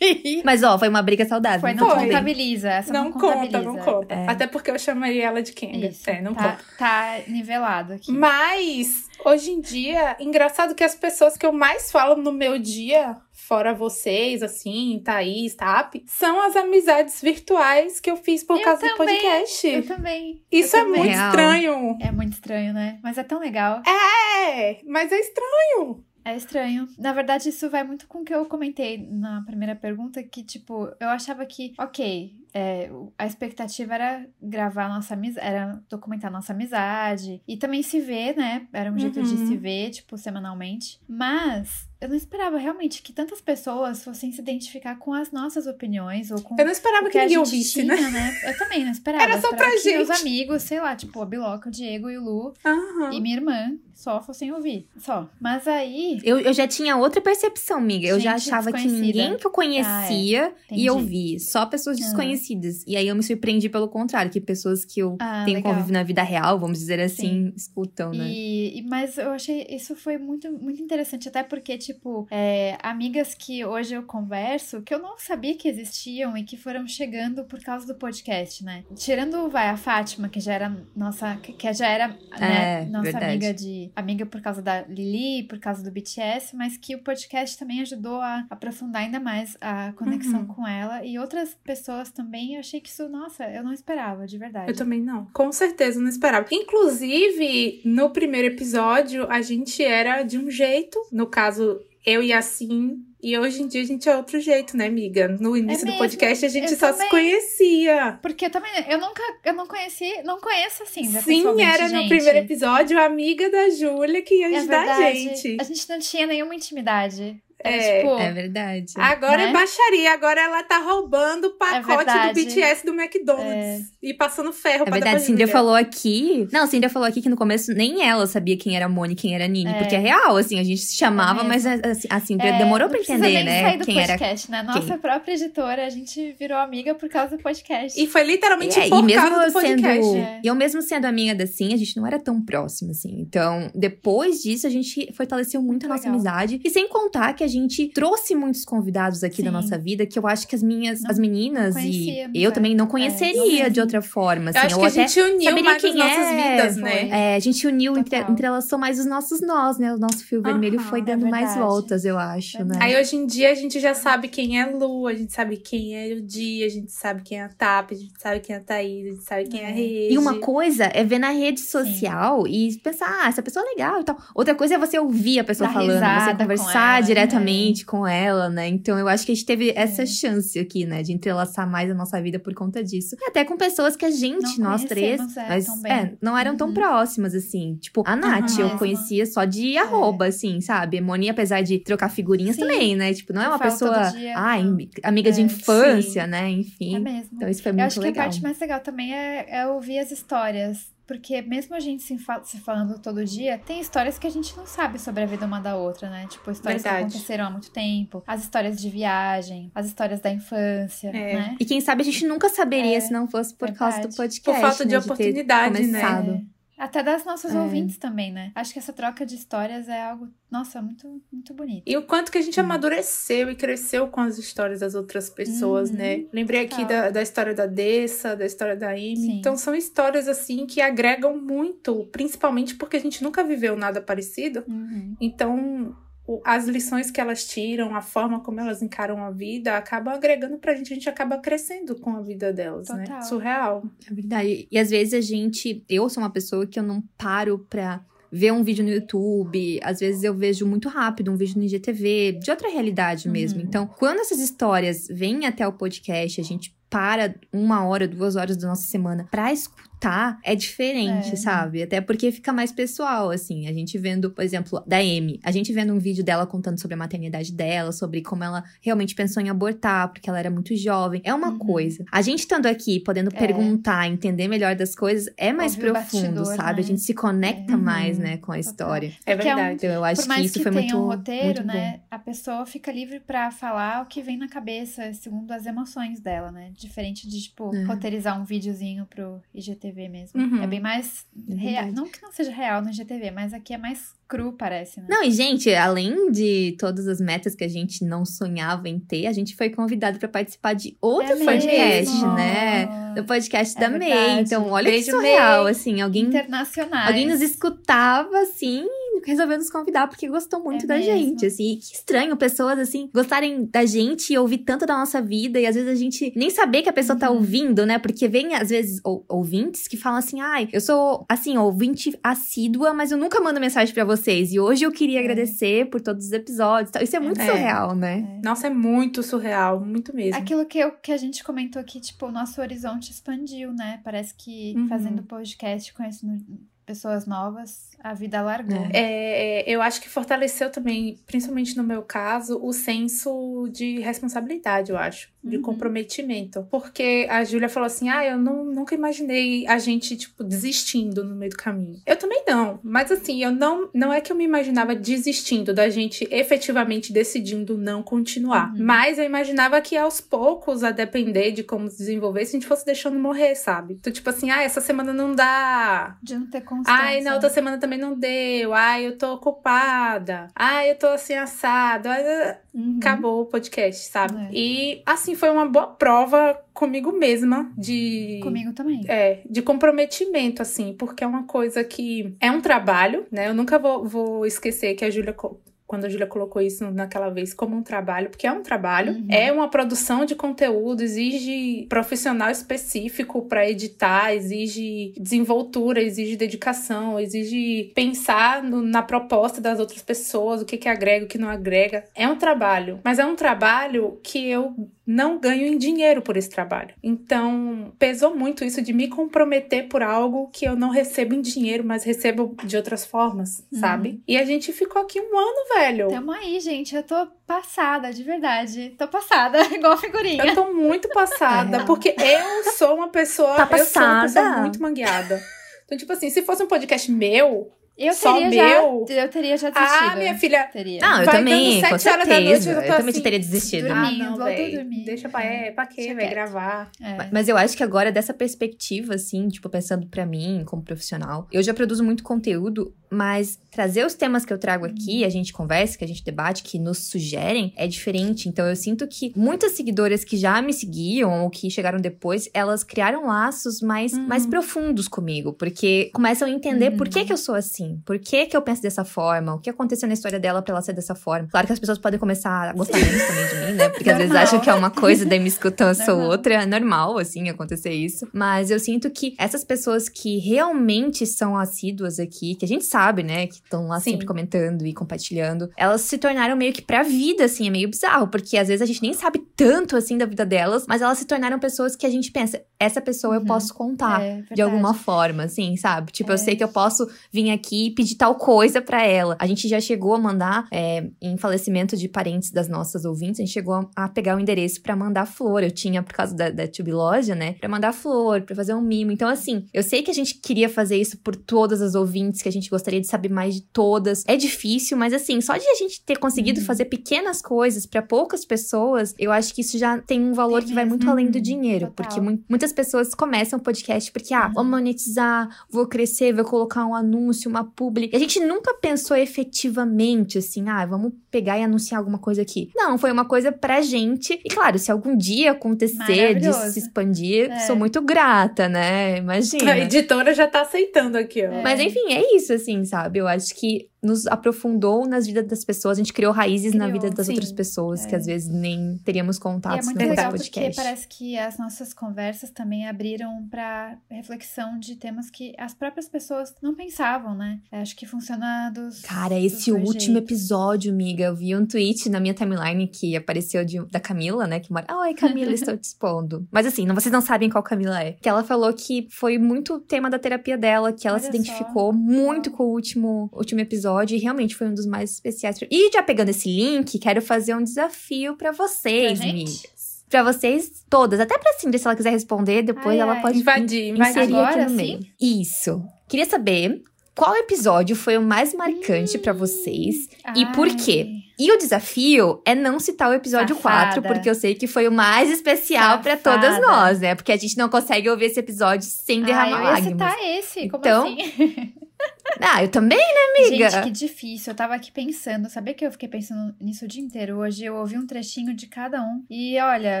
Mas ó, foi uma briga saudável. Foi, não bem. contabiliza. Essa não, não conta, contabiliza. não conta. É. Até porque eu chamaria ela de Kenga. Isso. É, não tá, conta. tá nivelado aqui. Mas, hoje em dia, engraçado que as pessoas que eu mais falo no meu dia, fora vocês, assim, Thaís, Tap, são as amizades virtuais que eu fiz por Eu causa do também, podcast. Eu também. Isso eu é também. muito Real. estranho. É muito estranho, né? Mas é tão legal. É, mas é estranho. É estranho. Na verdade, isso vai muito com o que eu comentei na primeira pergunta, que, tipo, eu achava que, ok, é, a expectativa era gravar nossa amizade, era documentar nossa amizade e também se ver, né? Era um jeito de Uhum. se ver, tipo, semanalmente. Mas eu não esperava realmente que tantas pessoas fossem se identificar com as nossas opiniões ou com Eu não esperava o que a ninguém gente ouvisse, tinha, né? Eu também não esperava. Era só esperava pra que meus gente. amigos, sei lá, tipo, a Biloca, o Diego e o Lu Aham. e minha irmã só fossem ouvir. Só. Mas aí. Eu, eu já tinha outra percepção, amiga. Eu já achava que ninguém que eu conhecia entendi. ia ouvir. Só pessoas desconhecidas. E aí eu me surpreendi pelo contrário, que pessoas que eu Ah, tenho legal. convívio na vida real, vamos dizer assim, escutam, né? E- mas eu achei isso foi muito, muito interessante, até porque, tipo, é, amigas que hoje eu converso, que eu não sabia que existiam e que foram chegando por causa do podcast, né? Tirando, vai, a Fátima, que já era nossa, que, que já era, né, É, nossa verdade. amiga de amiga por causa da Lili, por causa do BTS, mas que o podcast também ajudou a aprofundar ainda mais a conexão Uhum. com ela e outras pessoas também. Eu achei que isso, nossa, eu não esperava, de verdade. Eu também não. Com certeza, não esperava. Inclusive, no primeiro episódio, a gente era de um jeito. No caso, eu e assim. E hoje em dia a gente é outro jeito, né, amiga? No início do mesmo. podcast a gente Eu só também. se conhecia. Porque também, eu nunca, eu não conheci, não conheço assim, né, Sim, era no gente. primeiro episódio a amiga da Júlia que ia É ajudar a gente. A gente não tinha nenhuma intimidade. É, tipo, É verdade. Agora Né? é baixaria, agora ela tá roubando o pacote do verdade. BTS do McDonald's e passando ferro É pra verdade, Cindy falou aqui. Não, Cindy falou aqui que no começo nem ela sabia quem era a Moni e quem era a Nini. É. Porque é real, assim, a gente se chamava, É mas assim, a Cindy É, demorou pra entender, nem né? sair do Quem era. podcast, né? Nossa própria editora, a gente virou amiga por causa do podcast. E foi literalmente É, por e mesmo causa do podcast. sendo. É. E eu mesmo sendo amiga da Sim, a gente não era tão próxima, assim. Então, depois disso, a gente fortaleceu muito a nossa legal. amizade. E sem contar que a gente trouxe muitos convidados aqui da Sim. nossa vida que eu acho que as minhas, Não- as meninas e eu é. também não É, conheceria não de outra forma. Assim, Eu acho que a gente uniu mais as quem nossas é, vidas, né? É, a gente uniu, entre, entrelaçou mais os nossos nós, né? O nosso fio vermelho Aham, foi é dando mais voltas, eu acho, né? Aí hoje em dia a gente já sabe quem é Lu, a gente sabe quem é o Dia, a gente sabe quem é a Tap, a gente sabe quem é a Thaís, a gente sabe quem é a É. Rede. E uma coisa é ver na rede social e pensar, ah, essa pessoa é legal e tal. Outra coisa é você ouvir a pessoa falando, você conversar ela, né? Diretamente com ela, né? Então eu acho que a gente teve essa É. chance aqui, né? De entrelaçar mais a nossa vida por conta disso. E até com pessoas que a gente, Não nós três, é, tão é, não eram tão Uhum. próximas, assim. Tipo, a Nath, Uhum. eu Mesmo. conhecia só de arroba, assim, sabe? Moni, apesar de trocar figurinhas Sim. também, né? Tipo, não é Eu uma pessoa, dia, ai, não. amiga de É, infância, né? Enfim. É mesmo. Então isso foi Eu muito acho que legal. a parte mais legal também é, é ouvir as histórias. Porque mesmo a gente se, se falando todo dia, tem histórias que a gente não sabe sobre a vida uma da outra, né? Tipo, histórias Verdade. que aconteceram há muito tempo, as histórias de viagem, as histórias da infância, É. né? E quem sabe a gente nunca saberia É, se não fosse por causa do verdade. podcast. Por falta de né, ter oportunidade, né? Até das nossas É. ouvintes também, né? Acho que essa troca de histórias é algo, nossa, muito, muito bonito. E o quanto que a gente Hum. amadureceu e cresceu com as histórias das outras pessoas, Uhum. né? Lembrei aqui da, da história da Dessa, da história da Amy. Sim. Então são histórias assim que agregam muito, principalmente porque a gente nunca viveu nada parecido. Uhum. Então, as lições que elas tiram, a forma como elas encaram a vida, acaba agregando pra gente, a gente acaba crescendo com a vida delas, né? Total. Surreal. É verdade. E às vezes a gente. Eu sou uma pessoa que eu não paro pra ver um vídeo no YouTube. Às vezes eu vejo muito rápido um vídeo no IGTV, de outra realidade mesmo. Uhum. Então, quando essas histórias vêm até o podcast, a gente para uma hora, duas horas da nossa semana pra escutar, é diferente, É. sabe? Até porque fica mais pessoal, assim. A gente vendo, por exemplo, da Amy, a gente vendo um vídeo dela contando sobre a maternidade dela, sobre como ela realmente pensou em abortar, porque ela era muito jovem. É uma Uhum. coisa. A gente estando aqui, podendo É. perguntar, entender melhor das coisas, é mais profundo, bastidor, sabe? né? A gente se conecta É. mais, né, com a história. É Porque é um- verdade. Então eu acho Por mais que isso que foi tenha muito, um roteiro, muito bom. né? A pessoa fica livre pra falar o que vem na cabeça, segundo as emoções dela, né? Diferente de, tipo, É. roteirizar um videozinho pro IGTV mesmo. Uhum. É bem mais É real. Não que não seja real no IGTV, mas aqui é mais cru, parece, né? Não, e gente, além de todas as metas que a gente não sonhava em ter, a gente foi convidado pra participar de outro É podcast, mesmo. né? Do podcast É da verdade. Então, olha Beijo, que surreal, assim, alguém Internacionais. Alguém nos escutava, assim, resolveu nos convidar porque gostou muito É da mesmo. gente, assim. E que estranho pessoas, assim, gostarem da gente e ouvir tanto da nossa vida. E às vezes a gente nem saber que a pessoa tá Uhum. ouvindo, né? Porque vem, às vezes, ou- ouvintes que falam assim, ai, eu sou, assim, ouvinte assídua, mas eu nunca mando mensagem pra vocês. E hoje eu queria É. agradecer por todos os episódios. e tal. Isso é muito É. surreal, né? Nossa, é muito surreal, muito mesmo. Aquilo que, eu, que a gente comentou aqui, tipo, o nosso horizonte expandiu, né? Parece que Uhum. fazendo podcast, conhecendo pessoas novas, a vida largou. É. É, é, eu acho que fortaleceu também, principalmente no meu caso, o senso de responsabilidade, eu acho, de Uhum. comprometimento. Porque a Júlia falou assim: ah, eu não, nunca imaginei a gente, tipo, desistindo no meio do caminho. Eu também não, mas assim, eu não, não é que eu me imaginava desistindo, da gente efetivamente decidindo não continuar. Uhum. Mas eu imaginava que aos poucos, a depender de como se desenvolver, se a gente fosse deixando morrer, sabe? Então, tipo assim, ah, essa semana não dá. De não ter constância. Ai, na outra semana também não deu. Ai, eu tô ocupada. Ai, eu tô assim assado. Ai, Uhum. Acabou o podcast, sabe? É. E assim foi uma boa prova comigo mesma de Comigo também. é, de comprometimento, assim, porque é uma coisa que é um trabalho, né? Eu nunca vou, vou esquecer que a Júlia. Quando a Júlia colocou isso naquela vez como um trabalho, porque é um trabalho, Uhum. é uma produção de conteúdo, exige profissional específico para editar, exige desenvoltura, exige dedicação, exige pensar no- na proposta das outras pessoas, o que que agrega, o que não agrega. É um trabalho, mas é um trabalho que eu não ganho em dinheiro por esse trabalho. Então, pesou muito isso de me comprometer por algo que eu não recebo em dinheiro, mas recebo de outras formas, uhum. sabe? E a gente ficou aqui um ano, velho. Tamo aí, gente. Eu tô passada, de verdade. Tô passada, igual figurinha. Eu tô muito passada, é. porque eu sou uma pessoa. Tá passada. Eu sou uma pessoa muito mangueada. Então, tipo assim, se fosse um podcast meu, eu Só teria meu? já, eu teria já desistido. Ah, minha filha. Teria. Não, eu também, com certeza. Noite, eu, eu, também assim, teria desistido. Dormindo, ah, não, dormir. Deixa pra, é, pra quê, vai gravar. É. Mas eu acho que agora, dessa perspectiva, assim, tipo, pensando pra mim, como profissional, eu já produzo muito conteúdo mas trazer os temas que eu trago aqui, a gente conversa, que a gente debate, que nos sugerem, é diferente. Então eu sinto que muitas seguidoras que já me seguiam ou que chegaram depois, elas criaram laços mais, uhum. mais profundos comigo, porque começam a entender uhum. por que, uhum. que eu sou assim, por que, que eu penso dessa forma, o que aconteceu na história dela pra ela ser dessa forma. Claro que as pessoas podem começar a gostar menos também de mim, né? Porque às vezes acham que é uma coisa, daí me escutam, eu sou outra. É normal, assim, acontecer isso. Mas eu sinto que essas pessoas que realmente são assíduas aqui, que a gente sabe né? Que estão lá Sim. sempre comentando e compartilhando. Elas se tornaram meio que pra vida, assim, é meio bizarro, porque às vezes a gente nem sabe tanto, assim, da vida delas, mas elas se tornaram pessoas que a gente pensa, essa pessoa uhum. eu posso contar é, de alguma forma, assim, sabe? Tipo, é. eu sei que eu posso vir aqui e pedir tal coisa para ela. A gente já chegou a mandar, é, em falecimento de parentes das nossas ouvintes, a gente chegou a, pegar o endereço para mandar flor. Eu tinha, por causa da, da Tube Loja, né? Pra mandar flor, pra fazer um mimo. Então, assim, eu sei que a gente queria fazer isso por todas as ouvintes que a gente gostaria gostaria de saber mais de todas. É difícil, mas assim, só de a gente ter conseguido uhum. fazer pequenas coisas para poucas pessoas, eu acho que isso já tem um valor tem que vai muito além do dinheiro. Total. Porque mu muitas pessoas começam o podcast porque, ah, vou monetizar, vou crescer, vou colocar um anúncio, uma publi. E a gente nunca pensou efetivamente assim, ah, vamos pegar e anunciar alguma coisa aqui. Não, foi uma coisa pra gente. E claro, se algum dia acontecer de se expandir, é. sou muito grata, né? Imagina. A editora já tá aceitando aqui, ó. É. Mas enfim, é isso, assim, sabe? Eu acho que nos aprofundou nas vidas das pessoas, a gente criou raízes criou, na vida das sim. outras pessoas é. que às vezes nem teríamos contato e é muito legal podcast. Porque parece que as nossas conversas também abriram para reflexão de temas que as próprias pessoas não pensavam, né? Acho que funciona dos Cara, esse dos último episódio, amiga, eu vi um tweet na minha timeline que apareceu de, da Camila, né, que mora, oi Camila, estou te expondo. Mas assim, não, vocês não sabem qual Camila é. Que ela falou que foi muito tema da terapia dela, que ela Olha se identificou só. muito com o último último episódio episódio e realmente foi um dos mais especiais. E já pegando esse link, quero fazer um desafio para vocês, pra amigas. Pra vocês todas. Até pra Cindy, se ela quiser responder, depois ai, ela ai. pode invadir, inserir Agora, aqui no meio. Sim? Isso. Queria saber qual episódio foi o mais marcante hum, para vocês ai. e por quê? E o desafio é não citar o episódio Safada. 4, porque eu sei que foi o mais especial para todas nós, né? Porque a gente não consegue ouvir esse episódio sem derramar ah, eu ia citar esse, como então, assim? Ah, eu também, né, amiga? Gente, que difícil. Eu tava aqui pensando. Sabia que eu fiquei pensando nisso o dia inteiro? Hoje eu ouvi um trechinho de cada um. E olha.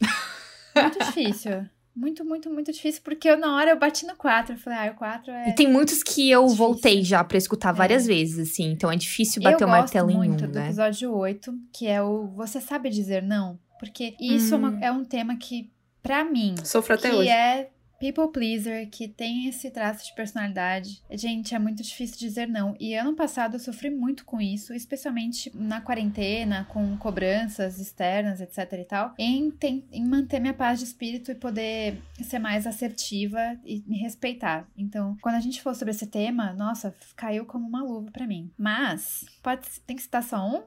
Muito difícil. Muito, muito, muito difícil, porque eu, na hora eu bati no 4. Eu falei, ah, o 4 é. E tem muitos que eu difícil. voltei já pra escutar várias é. vezes, assim. Então é difícil bater o martelo em um. Eu gosto muito do né? episódio 8, que é o Você Sabe Dizer Não? Porque isso hum. é, uma, hum. é um tema que, pra mim. Sofro até que hoje. é people pleaser, que tem esse traço de personalidade, gente, é muito difícil dizer não. E ano passado eu sofri muito com isso, especialmente na quarentena, com cobranças externas, etc e tal, em, em manter minha paz de espírito e poder ser mais assertiva e me respeitar. Então, quando a gente for sobre esse tema, nossa, caiu como uma luva para mim. Mas, pode, tem que citar só um?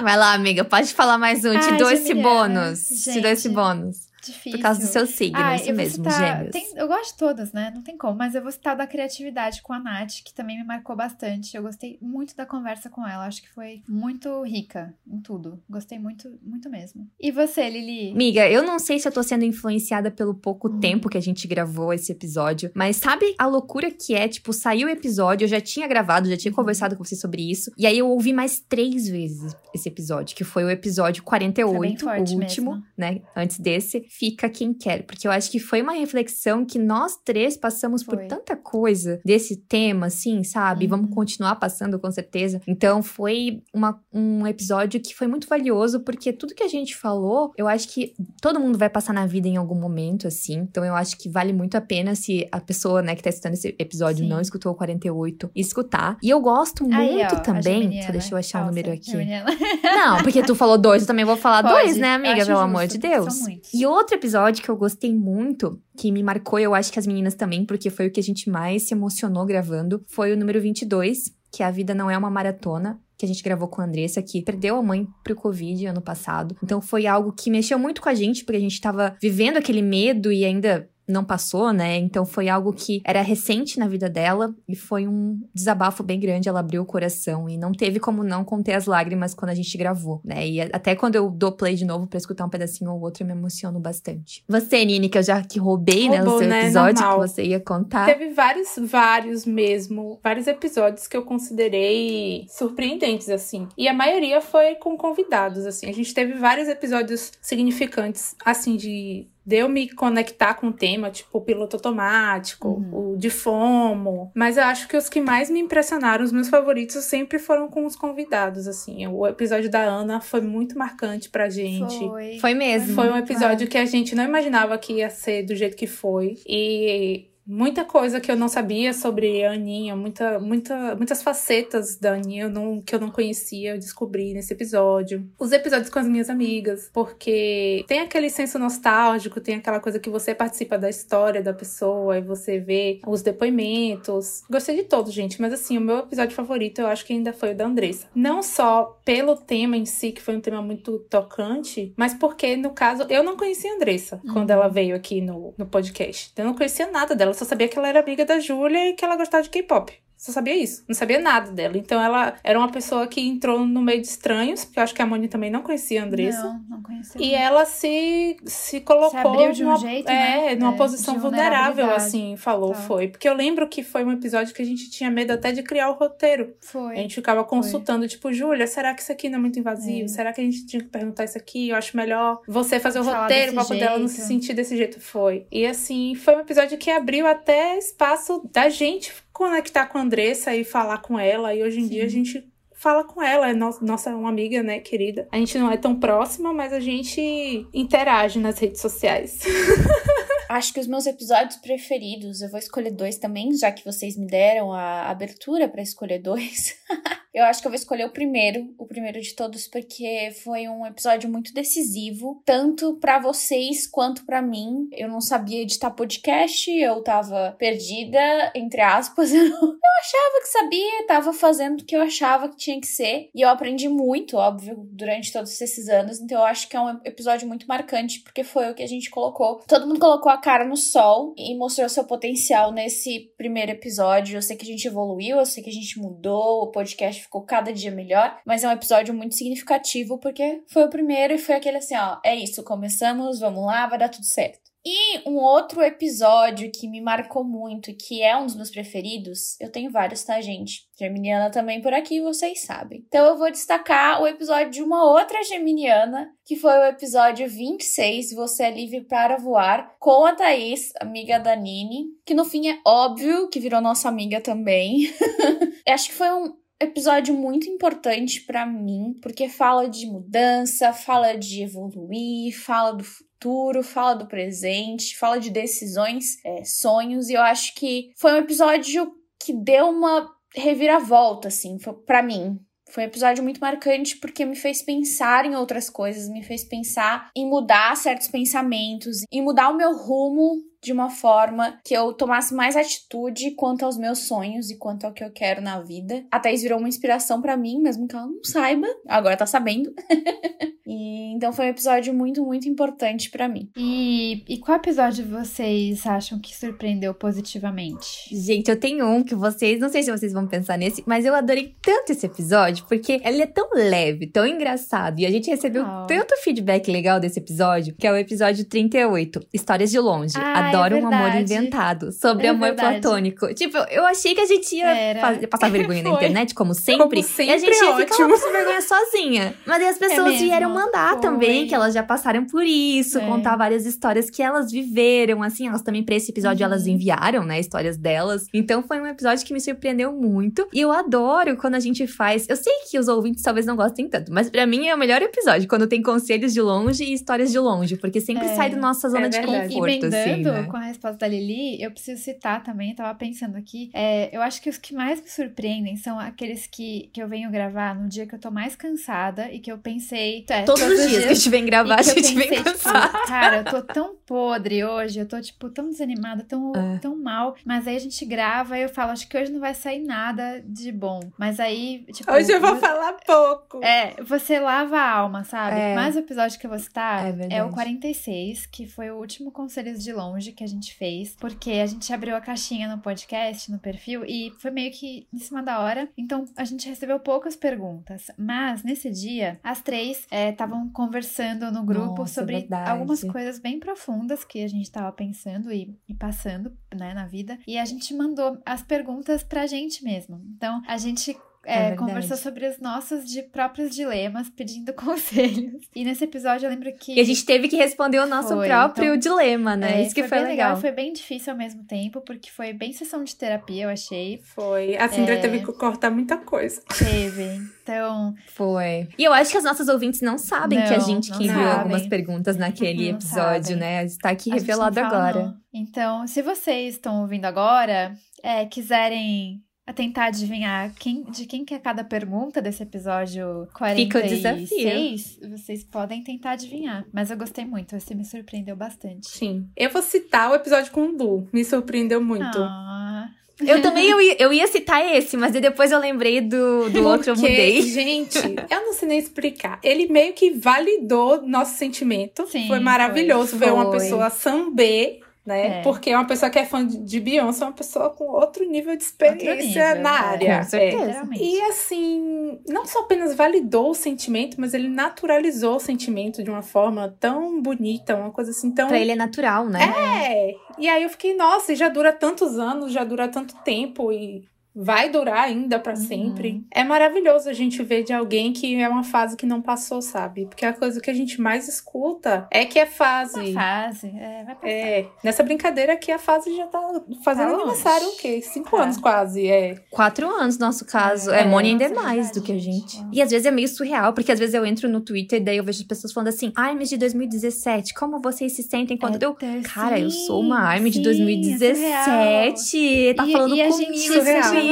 Vai lá, amiga, pode falar mais um. Ai, te dou esse bônus. Gente, te dou esse bônus. Difícil. Por causa do seu signo, ah, isso mesmo, citar, gêmeos. Tem, eu gosto de todas, né? Não tem como, mas eu vou citar da criatividade com a Nath, que também me marcou bastante. Eu gostei muito da conversa com ela. Acho que foi muito rica em tudo. Gostei muito, muito mesmo. E você, Lili? Miga, eu não sei se eu tô sendo influenciada pelo pouco hum. tempo que a gente gravou esse episódio, mas sabe a loucura que é? Tipo, saiu o episódio, eu já tinha gravado, já tinha uhum. conversado com você sobre isso, e aí eu ouvi mais três vezes esse episódio, que foi o episódio 48, tá o último, mesmo. né? Antes desse fica quem quer, porque eu acho que foi uma reflexão que nós três passamos Foi. por tanta coisa desse tema, assim, sabe? Uhum. Vamos continuar passando com certeza. Então foi uma, um episódio que foi muito valioso, porque tudo que a gente falou, eu acho que todo mundo vai passar na vida em algum momento, assim. Então eu acho que vale muito a pena se a pessoa, né, que tá escutando esse episódio Sim. não escutou o 48, escutar. E eu gosto Aí, muito ó, também. Só deixa eu achar o número aqui. geminiana. Não, porque tu falou dois, eu também vou falar Pode, dois, né, amiga? Pelo amor de Deus. são muitos. Outro episódio que eu gostei muito, que me marcou, eu acho que as meninas também, porque foi o que a gente mais se emocionou gravando, foi o número 22, que A Vida Não É Uma Maratona. Que a gente gravou com a Andressa, que perdeu a mãe pro Covid ano passado. Então foi algo que mexeu muito com a gente, porque a gente tava vivendo aquele medo e ainda não passou, né? Então foi algo que era recente na vida dela e foi um desabafo bem grande. Ela abriu o coração e não teve como não conter as lágrimas quando a gente gravou, né? E até quando eu dou play de novo pra escutar um pedacinho ou outro, eu me emociono bastante. Você, Nini, que eu já que roubei, né, o Roubou, seu né? episódio Normal. que você ia contar. Teve vários, vários mesmo, vários episódios que eu considerei surpreendentes, assim. E a maioria foi com convidados, assim. A gente teve vários episódios significantes, assim, de, de eu me conectar com o tema, tipo o piloto automático, Uhum. o de FOMO. Mas eu acho que os que mais me impressionaram, os meus favoritos, sempre foram com os convidados, assim. O episódio da Ana foi muito marcante pra gente. Foi. Foi mesmo. Foi um episódio que a gente não imaginava que ia ser do jeito que foi. E muita coisa que eu não sabia sobre a Aninha, muita, muita, muitas facetas da Aninha eu não- que eu não conhecia, eu descobri nesse episódio. Os episódios com as minhas amigas, porque tem aquele senso nostálgico, tem aquela coisa que você participa da história da pessoa e você vê os depoimentos. Gostei de todos, gente, mas assim, o meu episódio favorito eu acho que ainda foi o da Andressa. Não só pelo tema em si, que foi um tema muito tocante, mas porque, no caso, eu não conhecia a Andressa quando ela veio aqui no, no podcast. Eu não conhecia nada dela, só sabia que ela era amiga da Júlia e que ela gostava de K-pop. Só sabia isso, não sabia nada dela. Então ela era uma pessoa que entrou no meio de estranhos, porque eu acho que a Moni também não conhecia a Andressa. Não, não conheci. E ela se, se colocou abriu de um numa, jeito, é, né? numa É, posição vulnerável, assim, falou, Tá. foi. Porque eu lembro que foi um episódio que a gente tinha medo até de criar o roteiro. Foi. A gente ficava consultando, tipo, Júlia, será que isso aqui não é muito invasivo? É. Será que a gente tinha que perguntar isso aqui? Eu acho melhor você fazer o Falar roteiro pra poder ela não se sentir desse jeito. Foi. E assim, foi um episódio que abriu até espaço da gente conectar com a Andressa e falar com ela. E hoje em Sim. dia a gente fala com ela, é no- nossa uma amiga, né, querida. A gente não é tão próxima, mas a gente interage nas redes sociais. Acho que os meus episódios preferidos, eu vou escolher dois também, já que vocês me deram a abertura pra escolher dois. eu acho que eu vou escolher o primeiro, o primeiro de todos, porque foi um episódio muito decisivo, tanto pra vocês quanto pra mim. Eu não sabia editar podcast, eu tava perdida, entre aspas. Eu não, eu achava que sabia, tava fazendo o que eu achava que tinha que ser. E eu aprendi muito, óbvio, durante todos esses anos. Então eu acho que é um episódio muito marcante, porque foi o que a gente colocou. Todo mundo colocou a cara no sol e mostrou seu potencial nesse primeiro episódio. Eu sei que a gente evoluiu, eu sei que a gente mudou, o podcast ficou cada dia melhor, mas é um episódio muito significativo porque foi o primeiro e foi aquele assim, ó, é isso, começamos, vamos lá, vai dar tudo certo. E um outro episódio que me marcou muito que é um dos meus preferidos, eu tenho vários, tá, gente? Geminiana também por aqui, vocês sabem. Então eu vou destacar o episódio de uma outra Geminiana, que foi o episódio 26, Você é Livre para Voar, com a Thaís, amiga da Nini, que no fim é óbvio que virou nossa amiga também. Acho que foi um episódio muito importante pra mim, porque fala de mudança, fala de evoluir, fala do futuro, fala do presente, fala de decisões, é, sonhos, e eu acho que foi um episódio que deu uma reviravolta, assim, pra mim. Foi um episódio muito marcante porque me fez pensar em outras coisas, me fez pensar em mudar certos pensamentos, em mudar o meu rumo de uma forma que eu tomasse mais atitude quanto aos meus sonhos e quanto ao que eu quero na vida. A Thaís virou uma inspiração pra mim, mesmo que ela não saiba, agora tá sabendo. e então foi um episódio muito, muito importante pra mim. E, e qual episódio vocês acham que surpreendeu positivamente? Gente, eu tenho um que vocês, não sei se vocês vão pensar nesse, mas eu adorei tanto esse episódio, porque ele é tão leve, tão engraçado, e a gente recebeu Oh. tanto feedback legal desse episódio, que é o episódio 38, Histórias de Longe. Ah, é Adoro um amor inventado, sobre É amor verdade. platônico. Tipo, eu achei que a gente ia fazer- passar vergonha na internet, como sempre, Como sempre, e a gente ia ficar ótimo. passando vergonha sozinha. Mas aí as pessoas É mesmo, vieram mandar, Foi. também que elas já passaram por isso, é. contar várias histórias que elas viveram, assim, elas também para esse episódio uhum. elas enviaram, né, histórias delas. Então foi um episódio que me surpreendeu muito. E eu adoro quando a gente faz. Eu sei que os ouvintes talvez não gostem tanto, mas para mim é o melhor episódio quando tem conselhos de longe e histórias de longe, porque sempre é. sai da nossa zona é de conforto, assim, né? Com a resposta da Lili, eu preciso citar também, tava pensando aqui, é, eu acho que os que mais me surpreendem são aqueles que, que eu venho gravar no dia que eu tô mais cansada e que eu pensei. É, todos, todos, os dias, dias que a gente vem gravar, a gente pensei, vem tipo, cansada. Tipo, cara, eu tô tão podre hoje, eu tô, tipo, tão desanimada, tão, é. tão mal. Mas aí a gente grava e eu falo, acho que hoje não vai sair nada de bom. Mas aí, tipo. Hoje eu vou falar pouco. É, você lava a alma, sabe? É. Mas o episódio que eu vou citar é, é o 46, que foi o último Conselhos de Longe que a gente fez. Porque a gente abriu a caixinha no podcast, no perfil, e foi meio que em cima da hora. Então a gente recebeu poucas perguntas. Mas nesse dia, as três estavam é, conversando no grupo Nossa, sobre verdade. algumas coisas bem profundas que a gente estava pensando e, e, passando, né, na vida. E a gente mandou as perguntas pra gente mesmo. Então, a gente é, é conversou sobre os nossos de próprios dilemas, pedindo conselhos. E nesse episódio eu lembro que. E a gente teve que responder o nosso foi, próprio então, dilema, né? É, Isso que foi, foi legal. legal. Foi bem difícil ao mesmo tempo, porque foi bem sessão de terapia, eu achei. Foi. A Cindra é... teve que cortar muita coisa. Teve. Então. Foi. E eu acho que as nossas ouvintes não sabem não, que a gente que enviou algumas perguntas naquele não episódio, sabem. né? Está aqui a revelado agora. Então, se vocês estão ouvindo agora, é, quiserem a tentar adivinhar quem, de quem que é cada pergunta desse episódio 46. Fica o desafio. Vocês podem tentar adivinhar. Mas eu gostei muito, esse me surpreendeu bastante. Sim. Eu vou citar o episódio com o Lu. Me surpreendeu muito. Ah. Eu também eu ia, eu ia citar esse, mas depois eu lembrei do, do outro, eu mudei. Gente, eu não sei nem explicar. Ele meio que validou nosso sentimento. Sim, foi maravilhoso foi. ver uma pessoa samber né? É. Porque uma pessoa que é fã de Beyoncé é uma pessoa com outro nível de experiência nível, na é. área. Com certeza. É. E assim, não só apenas validou o sentimento, mas ele naturalizou o sentimento de uma forma tão bonita, uma coisa assim tão. Pra ele é natural, né? É! E aí eu fiquei, nossa, já dura tantos anos, já dura tanto tempo e vai durar ainda para uhum. sempre. É maravilhoso a gente ver de alguém que é uma fase que não passou, sabe? Porque a coisa que a gente mais escuta é que é fase. Uma fase, é, vai passar. É, nessa brincadeira aqui a fase já tá fazendo tá aniversário o quê? Cinco tá. anos quase, é. Quatro anos, no nosso caso. É, é Moni ainda é mais do que a gente. E às vezes é meio surreal, porque às vezes eu entro no Twitter e daí eu vejo as pessoas falando assim, Army de 2017, como vocês se sentem quando é, eu... Cara, sim, eu sou uma Army de 2017, é tá falando e comigo, gente,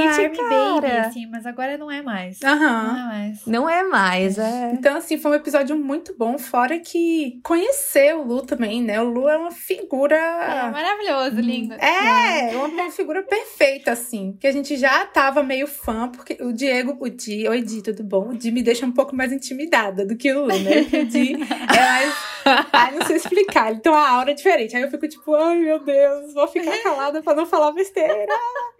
Baby, assim, mas agora não é mais. Uhum. Não é mais. Não é mais, é. Então, assim, foi um episódio muito bom, fora que conhecer o Lu também, né? O Lu é uma figura... É maravilhoso, lindo. É, uma, uma figura perfeita, assim, que a gente já tava meio fã, porque o Diego, o Di, oi Di, tudo bom? O Di me deixa um pouco mais intimidada do que o Lu, né? o Di é mais... Ai, não sei explicar, tem uma aura diferente. Aí eu fico tipo, ai meu Deus, vou ficar calada pra não falar besteira.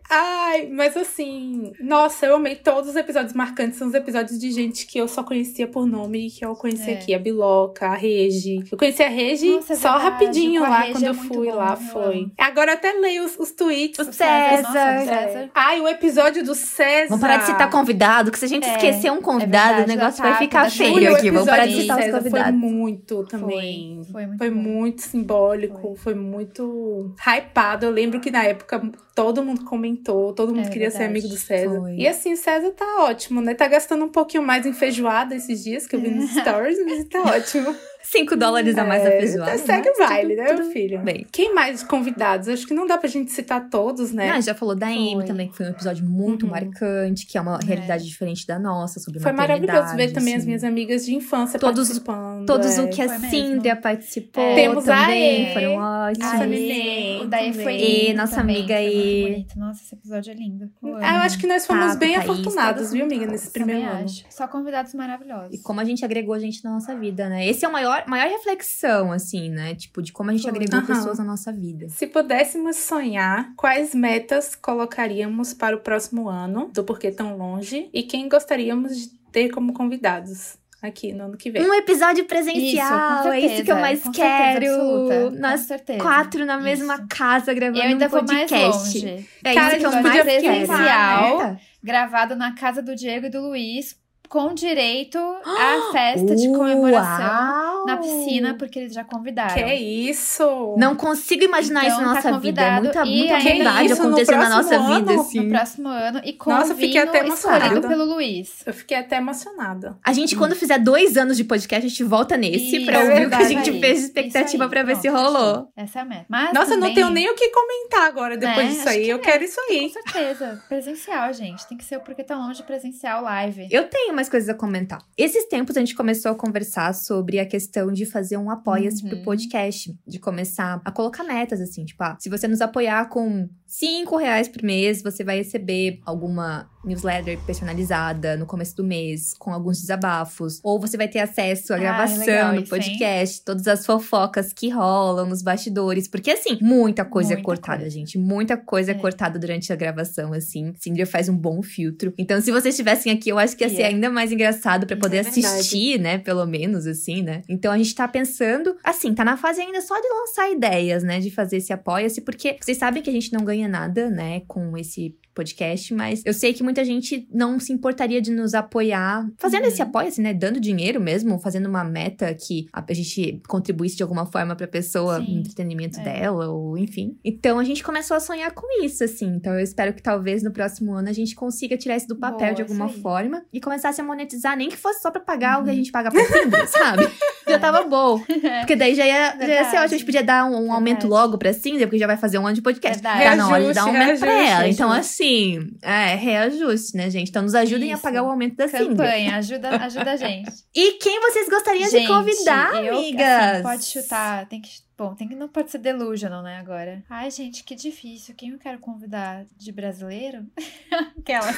Ai, mas assim, nossa, eu amei todos os episódios marcantes. São os episódios de gente que eu só conhecia por nome e que eu conheci é. aqui. A Biloca, a Regi. Eu conheci a Regi nossa, é só rapidinho lá quando é eu fui bom, lá. Foi. Agora eu até leio os, os tweets. O César. César. César. Ai, o episódio do César. Vamos parar de citar convidado, que se a gente é, esquecer um convidado, verdade, o negócio vai ficar feio aqui. Vamos parar de citar os convidados. Foi muito também. Foi, foi muito, foi muito simbólico. Foi. foi muito hypado. Eu lembro que na época todo mundo comentou, todo mundo é, queria verdade. ser amigo do César. Foi. E assim, o César tá ótimo, né? Tá gastando um pouquinho mais em feijoada esses dias que eu vi nos stories, mas tá ótimo. 5 dólares a mais é, a feijoada. Segue o baile, né, meu filho? Bem. Quem mais convidados? Acho que não dá pra gente citar todos, né? Ah, já falou da Amy também, que foi um episódio muito uhum. marcante, que é uma realidade é. diferente da nossa, sobre Foi maravilhoso ver também assim. as minhas amigas de infância todos, participando. Todos é. o que a Cíndia participou é. Temos também, a foram ótimos. A Nenê. O daí foi E nossa amiga e... Nossa, esse episódio é lindo. Eu, ah, eu acho que nós fomos bem Thaís, afortunados, viu, amiga, nesse primeiro ano. Acho. Só convidados maravilhosos. E como a gente agregou a gente na nossa vida, né? Esse é o maior, maior reflexão assim, né? Tipo, de como a gente agregou uhum. pessoas na nossa vida. Se pudéssemos sonhar, quais metas colocaríamos para o próximo ano, do Porquê Tão Longe, e quem gostaríamos de ter como convidados? Aqui no ano que vem. Um episódio presencial, isso, é isso que eu mais com quero. Certeza, Nós certeza. quatro na mesma isso. casa gravando eu ainda um podcast. Vou mais longe. É Cara, isso que eu mais presencial, quero. gravado na casa do Diego e do Luiz com direito à festa de comemoração Uau! na piscina, porque eles já convidaram. Que isso? Não consigo imaginar Então, isso na tá nossa vida. É convidado muita, e muita ainda bondade isso no acontecendo na nossa próximo vida, ano, assim. No próximo ano e com Nossa, o fiquei vinho até emocionada. escolhido pelo Luiz. Eu fiquei até emocionada. A gente, quando fizer dois anos de podcast, a gente volta nesse Isso, pra é ouvir o que a verdade. gente Isso fez de aí, expectativa isso aí. pra ver se Pronto, rolou. Essa é a meta. Mas Nossa, eu não também- tenho nem o que comentar agora depois Né? disso Acho aí. que Eu é. quero isso aí. Com certeza. Presencial, gente. Tem que ser porque tá longe de presencial live. Eu tenho mais coisas a comentar. Esses tempos a gente começou a conversar sobre a questão de fazer um apoia-se Uhum. pro podcast. De começar a colocar metas, assim, tipo, ah, se você nos apoiar com cinco reais por mês, você vai receber alguma newsletter personalizada no começo do mês, com alguns desabafos. Ou você vai ter acesso à gravação legal do isso, hein? podcast, todas as fofocas que rolam nos bastidores. Porque, assim, muita coisa é Muita cortada, coisa. gente. Muita coisa é. É. cortada durante a gravação, assim. Cinder faz um bom filtro. Então, se vocês estivessem aqui, eu acho que ia ser é. ainda mais engraçado pra Isso poder é assistir, né? Pelo menos, assim, né? Então, a gente tá pensando, assim, tá na fase ainda só de lançar ideias, né? De fazer esse apoia-se, porque vocês sabem que a gente não ganha nada, né? Com esse podcast, mas eu sei que muita gente não se importaria de nos apoiar fazendo Uhum. esse apoia-se, né? Dando dinheiro mesmo, fazendo uma meta que a gente contribuísse de alguma forma pra pessoa, Sim. no entretenimento É. dela, ou enfim. Então a gente começou a sonhar com isso, assim. Então eu espero que talvez no próximo ano a gente consiga tirar isso do papel Boa, de alguma forma e começasse a monetizar, nem que fosse só pra pagar o que a Uhum. gente paga pro Tinder, sabe? Já tava bom. Porque daí já ia, já ia ser ótimo. A gente podia dar um, um aumento logo pra Cinder, porque já vai fazer um ano de podcast. Verdade. Tá na hora de dar um aumento pra ela. Então, reajuste. Assim, é, reajuste, né, gente? Então nos ajudem a Isso. pagar o aumento da Cinder. Campanha, ajuda, ajuda a gente. E quem vocês gostariam de Gente, convidar, eu, assim, amigas? pode chutar, tem que. Bom, tem que, não pode ser delusional, né, agora. Ai, gente, que difícil. Quem eu quero convidar de brasileiro? Aquela.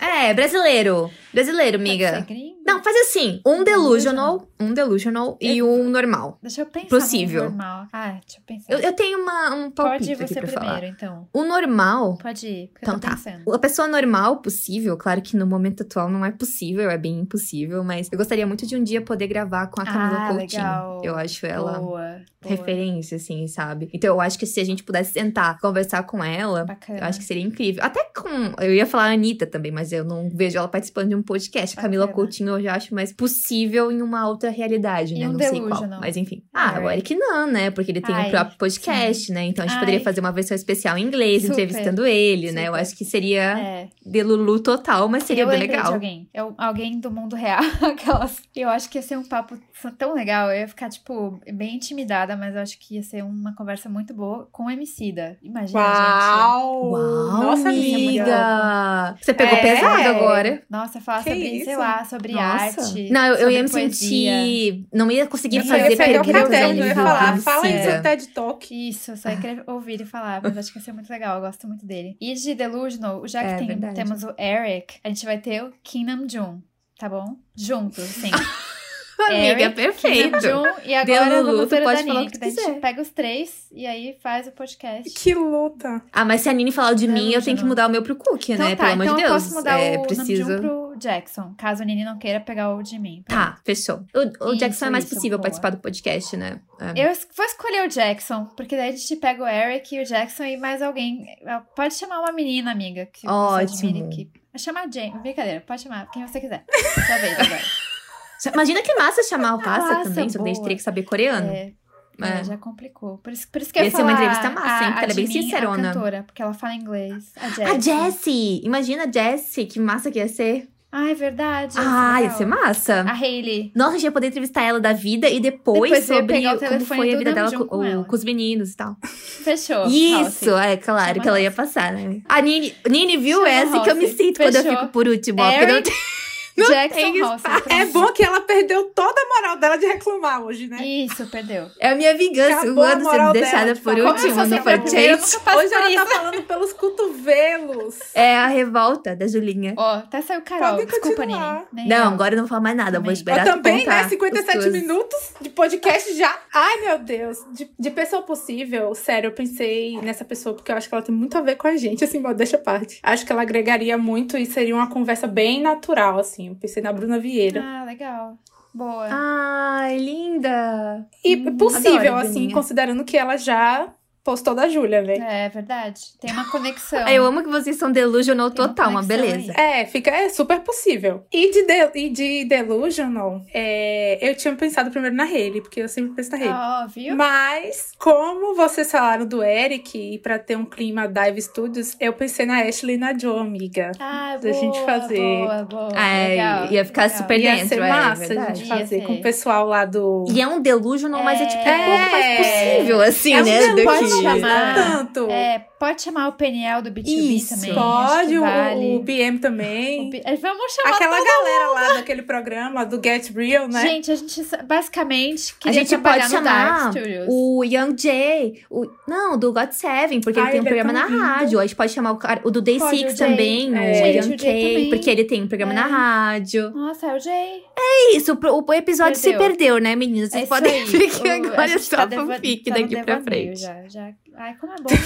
É, brasileiro. Brasileiro, amiga. Não, faz assim: um delusional, um delusional e um normal. Deixa eu pensar. Possível. no normal. Ah, deixa eu pensar. Eu, eu tenho uma, um palpite Pode ir aqui você pra primeiro, falar. então. O normal. Pode ir, porque Então eu tô tá. pensando. A pessoa normal possível, claro que no momento atual não é possível, é bem impossível, mas eu gostaria muito de um dia poder gravar com a Camila Ah, Coutinho. legal. Eu acho ela Boa, boa. referência, assim, sabe? Então eu acho que se a gente pudesse sentar, conversar com ela, Bacana. eu acho que seria incrível. Até com. Eu ia falar a Anitta também, mas eu não vejo ela participando de um podcast. A Camila. Coutinho eu já acho mais possível em uma outra realidade, E né? um não sei qual. delusional. Mas enfim. Ah, Eric. o Eric não, né? Porque ele tem Ai, um próprio podcast, né? Então a gente Ai. poderia fazer uma versão especial em inglês, Super. entrevistando ele, né? Eu Super. acho que seria É, de Lulu total, mas seria eu bem lembrei de legal. alguém. Eu, alguém do mundo real. Aquelas. Eu acho que ia ser um papo tão legal. Eu ia ficar, tipo, bem intimidada, mas eu acho que ia ser uma conversa muito boa com o Emicida. Imagina, gente. Uau! Uau, Nossa, amiga! amiga! Você pegou É. pesado agora. Nossa, falar Que sobre, isso? sei lá, sobre Nossa. arte. Não, eu, eu ia me poesia. sentir. Não ia conseguir Eu fazer ia pegar o perguntas caderno, caderno ali e ia falar, fala aí seu TED Talk. Isso, eu só ia querer ouvir e falar, mas acho que ia ser muito legal, eu gosto muito dele. E de Delusional, já que É, tem- temos o Eric, a gente vai ter o Keenan Jun, tá bom? Juntos, sim. Amiga, Eric, perfeito. Jun, e agora Delulu, vamos pode da falar o Nini, que que a quiser. gente pega os três e aí faz o podcast. Que luta! Ah, mas se a Nini falar o de mim, eu tenho que Delusional. mudar o meu pro Cook, Então né? tá, Pelo amor então de eu Deus. posso mudar é, o preciso... Namjoon pro Jackson, caso a Nini não queira pegar o de mim. Tá, fechou. O, o Isso, Jackson é mais isso, possível boa. participar do podcast, né? É. Eu vou escolher o Jackson, porque daí a gente pega o Eric e o Jackson e mais alguém. Pode chamar uma menina, amiga, que Ótimo. admire. Que... Chamar a Jane. Brincadeira, pode chamar quem você quiser. Sua vez agora. Imagina que massa chamar o Passa Massa, também, só que daí a gente teria que saber coreano. É, É. já complicou. Por isso, por isso que eu Ia ia ser uma entrevista massa, hein? Porque ela é bem sincerona. A cantora, porque ela fala inglês. A Jessie. A Jessie! Imagina a Jessie, que massa que ia ser. Ah, é verdade. ia Ah, ia legal. ser massa. A Hailey. Nossa, a gente ia poder entrevistar ela da vida e depois, Depois ia sobre como foi a vida dela com, com com os meninos e tal. Fechou. Isso, é claro Chama que ela ia passar, né? A Nini, Nini viu Chama essa que eu me sinto quando eu Fechou. fico por último, ó. Não Jackson. É bom que ela perdeu toda a moral dela de reclamar hoje, né? Isso, perdeu. É a minha vingança. Acabou o a ano sendo deixada de por último no a podcast. Hoje ela isso. tá falando pelos cotovelos. É a revolta da Julinha. Ó, até saiu Carol. Podem Desculpa. Nini. Nem Não, eu. agora eu não falo mais nada. Eu vou Também. esperar Eu tu também, né? 57 os tuas- minutos de podcast já. Ai, meu Deus. De, de pessoa possível, sério, eu pensei nessa pessoa porque eu acho que ela tem muito a ver com a gente, assim, modéstia à parte. Acho que ela agregaria muito e seria uma conversa bem natural, assim. Eu pensei na Bruna Vieira. Ah, legal. Boa. Ai, linda. E Hum, possível, adoro, assim, Bruninha. considerando que ela já postou da Júlia, velho. É verdade. Tem uma conexão. Eu amo que vocês são delusional Tem uma total, uma conexão beleza. É, fica é super possível. E de, de- e de Delusional, é, eu tinha pensado primeiro na Hailey, porque eu sempre penso na Hailey. Ó, viu? Mas, como vocês falaram do Eric, e pra ter um clima Dive Studios, eu pensei na Ashley e na Joe, amiga. Ah, da gente boa, fazer. Boa, boa. É, legal, ia ficar legal. super Ia dentro, ser é massa a verdade. gente Ia fazer ser. com o pessoal lá do. E é um delusional, mas é tipo um É. pouco mais possível, assim, É um né? do que... chamar. tanto. É, pode chamar o PNL do B2B Isso. também. Pode, o, vale. o BM também. O B- é, Vamos chamar Aquela todo galera lá daquele programa do Get Real, né? Gente, a gente basicamente A gente pode no Dark chamar o Young Jay, o, não, do God Seven, porque Ah, ele tem um ele é programa na tão lindo. rádio. A gente pode chamar o, cara, o do Day Pode, Six o também, É. o Gente, Young Jay porque ele tem um programa É. na rádio. Nossa, é o Jay. É isso, o, o episódio se Perdeu. perdeu, né, meninas? Vocês É isso podem ver que agora é só tá fanfic tá daqui pra frente. Já, já. Ai, como é bom.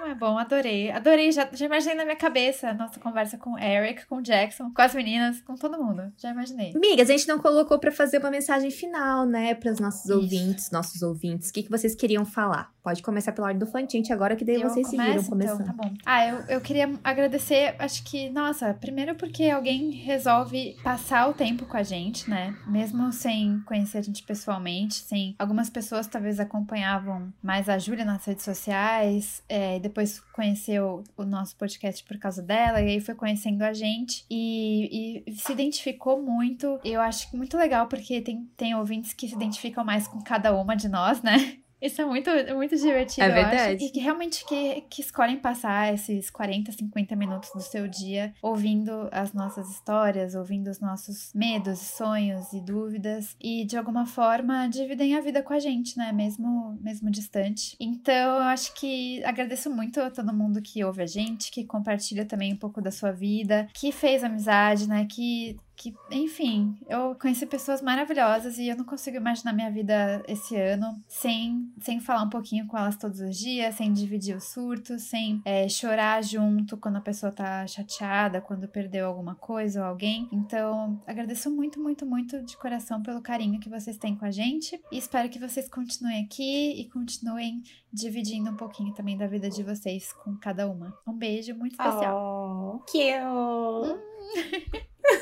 como é bom, adorei. Adorei, já, já imaginei na minha cabeça a nossa conversa com o Eric, com o Jackson, com as meninas, com todo mundo. Já imaginei. Amigas, a gente não colocou pra fazer uma mensagem final, né, para os nossos Isso. ouvintes, nossos ouvintes. O que, que vocês queriam falar? Pode começar pela ordem do Fantinte agora, que daí Eu vocês se viram começo, começando. Então, tá bom. Ah, eu, eu queria agradecer, acho que, nossa, primeiro porque alguém resolve passar o tempo com a gente, né? Mesmo sem conhecer a gente pessoalmente, sem. Algumas pessoas talvez acompanhavam mais a Júlia nas redes sociais, é, e depois conheceu o nosso podcast por causa dela, e aí foi conhecendo a gente e, e se identificou muito. Eu acho muito legal porque tem, tem ouvintes que se identificam mais com cada uma de nós, né? Isso é muito, muito divertido, É eu acho. verdade. E que realmente que, que escolhem passar esses 40, 50 minutos do seu dia ouvindo as nossas histórias, ouvindo os nossos medos, sonhos e dúvidas. E de alguma forma dividem a vida com a gente, né? Mesmo, mesmo distante. Então eu acho que agradeço muito a todo mundo que ouve a gente, que compartilha também um pouco da sua vida, que fez amizade, né? Que que, enfim, eu conheci pessoas maravilhosas e eu não consigo imaginar minha vida esse ano sem, sem falar um pouquinho com elas todos os dias, sem dividir os surtos, sem é, chorar junto quando a pessoa tá chateada, quando perdeu alguma coisa ou alguém. Então, agradeço muito, muito, muito de coração pelo carinho que vocês têm com a gente e espero que vocês continuem aqui e continuem dividindo um pouquinho também da vida de vocês com cada uma. Um beijo muito especial. Oh, cute.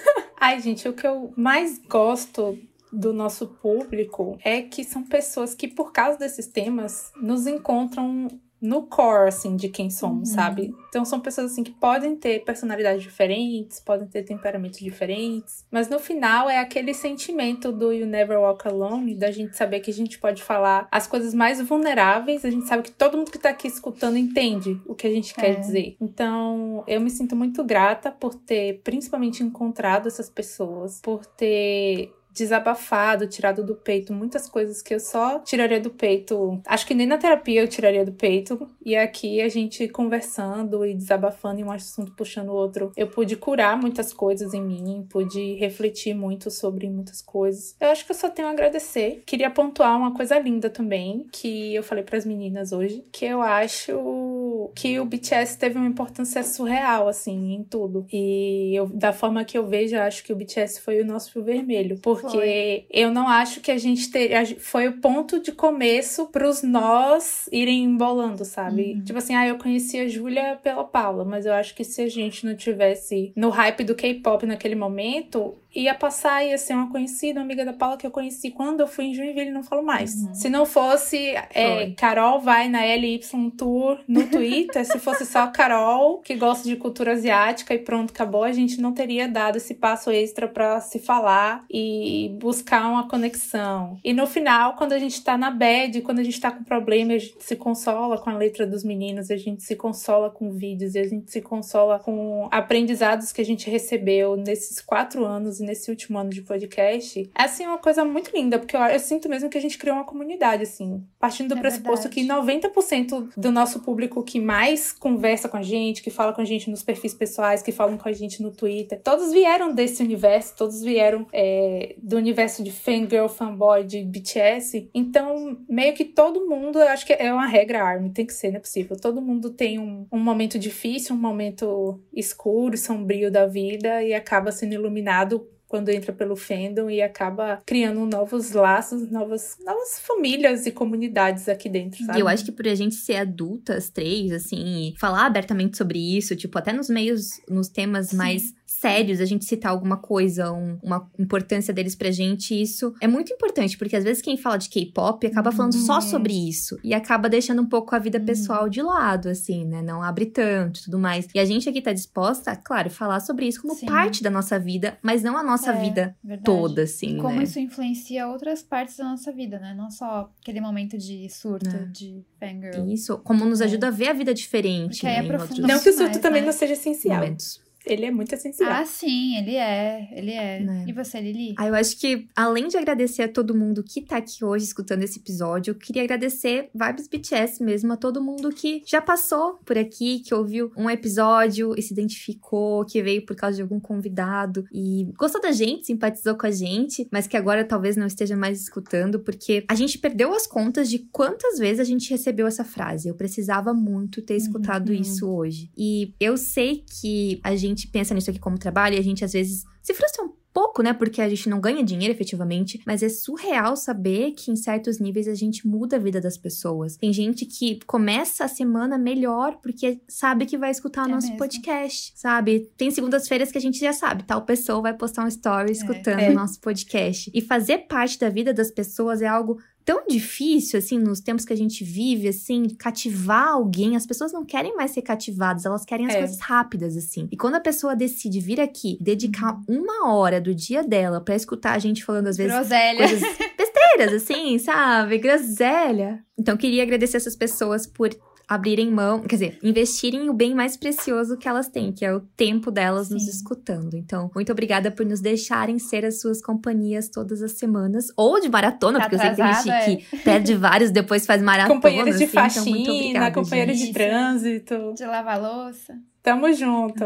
Ai, gente, o que eu mais gosto do nosso público é que são pessoas que, por causa desses temas, nos encontram no core, assim, de quem somos, Uhum. sabe? Então são pessoas, assim, que podem ter personalidades diferentes, podem ter temperamentos diferentes, mas no final é aquele sentimento do You Never Walk Alone, da gente saber que a gente pode falar as coisas mais vulneráveis, a gente sabe que todo mundo que tá aqui escutando entende o que a gente quer É. dizer. Então, eu me sinto muito grata por ter, principalmente, encontrado essas pessoas, por ter desabafado, tirado do peito muitas coisas que eu só tiraria do peito. Acho que nem na terapia eu tiraria do peito. E aqui a gente conversando e desabafando e um assunto puxando o outro, eu pude curar muitas coisas em mim, pude refletir muito sobre muitas coisas. Eu acho que eu só tenho a agradecer. Queria pontuar uma coisa linda também, que eu falei para as meninas hoje, que eu acho que o BTS teve uma importância surreal assim em tudo. E eu, da forma que eu vejo, eu acho que o BTS foi o nosso fio vermelho, porque Foi. eu não acho que a gente ter, a gen- foi o ponto de começo pros nós irem embolando, sabe? Uhum. Tipo assim, ah, eu conheci a Júlia pela Paula, mas eu acho que se a gente não tivesse no hype do K-pop naquele momento, ia passar, ia ser uma conhecida, uma amiga da Paula que eu conheci quando eu fui em Joinville e não falo mais. Uhum. Se não fosse é. Carol vai na LY Tour no Twitter, se fosse só Carol, que gosta de cultura asiática e pronto, acabou, a gente não teria dado esse passo extra pra se falar e buscar uma conexão. E no final, quando a gente tá na bad, quando a gente tá com problema, a gente se consola com a letra dos meninos, a gente se consola com vídeos e a gente se consola com aprendizados que a gente recebeu nesses quatro anos nesse último ano de podcast. É assim uma coisa muito linda, porque eu, eu sinto mesmo que a gente criou uma comunidade, assim, partindo do É pressuposto verdade. que 90% do nosso público que mais conversa com a gente, que fala com a gente nos perfis pessoais, que falam com a gente no Twitter, todos vieram desse universo, todos vieram é, do universo de fangirl, fanboy, de BTS. Então, meio que todo mundo, eu acho que é uma regra ARMY, tem que ser, não é possível. Todo mundo tem um, um momento difícil, um momento escuro, sombrio da vida e acaba sendo iluminado quando entra pelo fandom e acaba criando novos laços, novas, novas famílias e comunidades aqui dentro, sabe? E eu acho que por a gente ser adultas, três, assim, e falar abertamente sobre isso, tipo, até nos meios, nos temas Sim. mais sérios, a gente citar alguma coisa, um, uma importância deles pra gente, isso é muito importante, porque às vezes quem fala de K-pop acaba falando uhum. só sobre isso e acaba deixando um pouco a vida uhum. pessoal de lado, assim, né? Não abre tanto e tudo mais. E a gente aqui tá disposta, claro, falar sobre isso como Sim. parte da nossa vida, mas não a nossa é, vida verdade. toda, assim. E como né? isso influencia outras partes da nossa vida, né? Não só aquele momento de surto, é. de fangirl. Isso, como nos é. ajuda a ver a vida diferente. Né, não que o surto mais, também né? não seja essencial. Momentos ele é muito essencial. Ah, sim, ele é. Ele é. é. E você, Lili? Ah, eu acho que, além de agradecer a todo mundo que tá aqui hoje escutando esse episódio, eu queria agradecer Vibes BTS mesmo, a todo mundo que já passou por aqui, que ouviu um episódio e se identificou, que veio por causa de algum convidado e gostou da gente, simpatizou com a gente, mas que agora talvez não esteja mais escutando, porque a gente perdeu as contas de quantas vezes a gente recebeu essa frase. Eu precisava muito ter escutado uhum. isso hoje. E eu sei que a gente gente pensa nisso aqui como trabalho e a gente às vezes se frustra um pouco, né? Porque a gente não ganha dinheiro efetivamente, mas é surreal saber que em certos níveis a gente muda a vida das pessoas. Tem gente que começa a semana melhor porque sabe que vai escutar o é nosso mesmo. podcast, sabe? Tem segundas-feiras que a gente já sabe, tal pessoa vai postar um story é. escutando é. o nosso podcast. E fazer parte da vida das pessoas é algo tão difícil, assim, nos tempos que a gente vive, assim, cativar alguém. As pessoas não querem mais ser cativadas, elas querem as é. coisas rápidas, assim. E quando a pessoa decide vir aqui, dedicar uhum. uma hora do dia dela para escutar a gente falando, às vezes, Groselha. coisas besteiras, assim, sabe? Groselha. Então, queria agradecer essas pessoas por abrirem mão, quer dizer, investirem o bem mais precioso que elas têm, que é o tempo delas Sim. nos escutando. Então, muito obrigada por nos deixarem ser as suas companhias todas as semanas, ou de maratona, tá porque eu sei que tem gente que é. perde vários, depois faz maratona. Companheiros de assim, faxina, então obrigada, companheiros gente. de trânsito. De lavar louça. Tamo junto.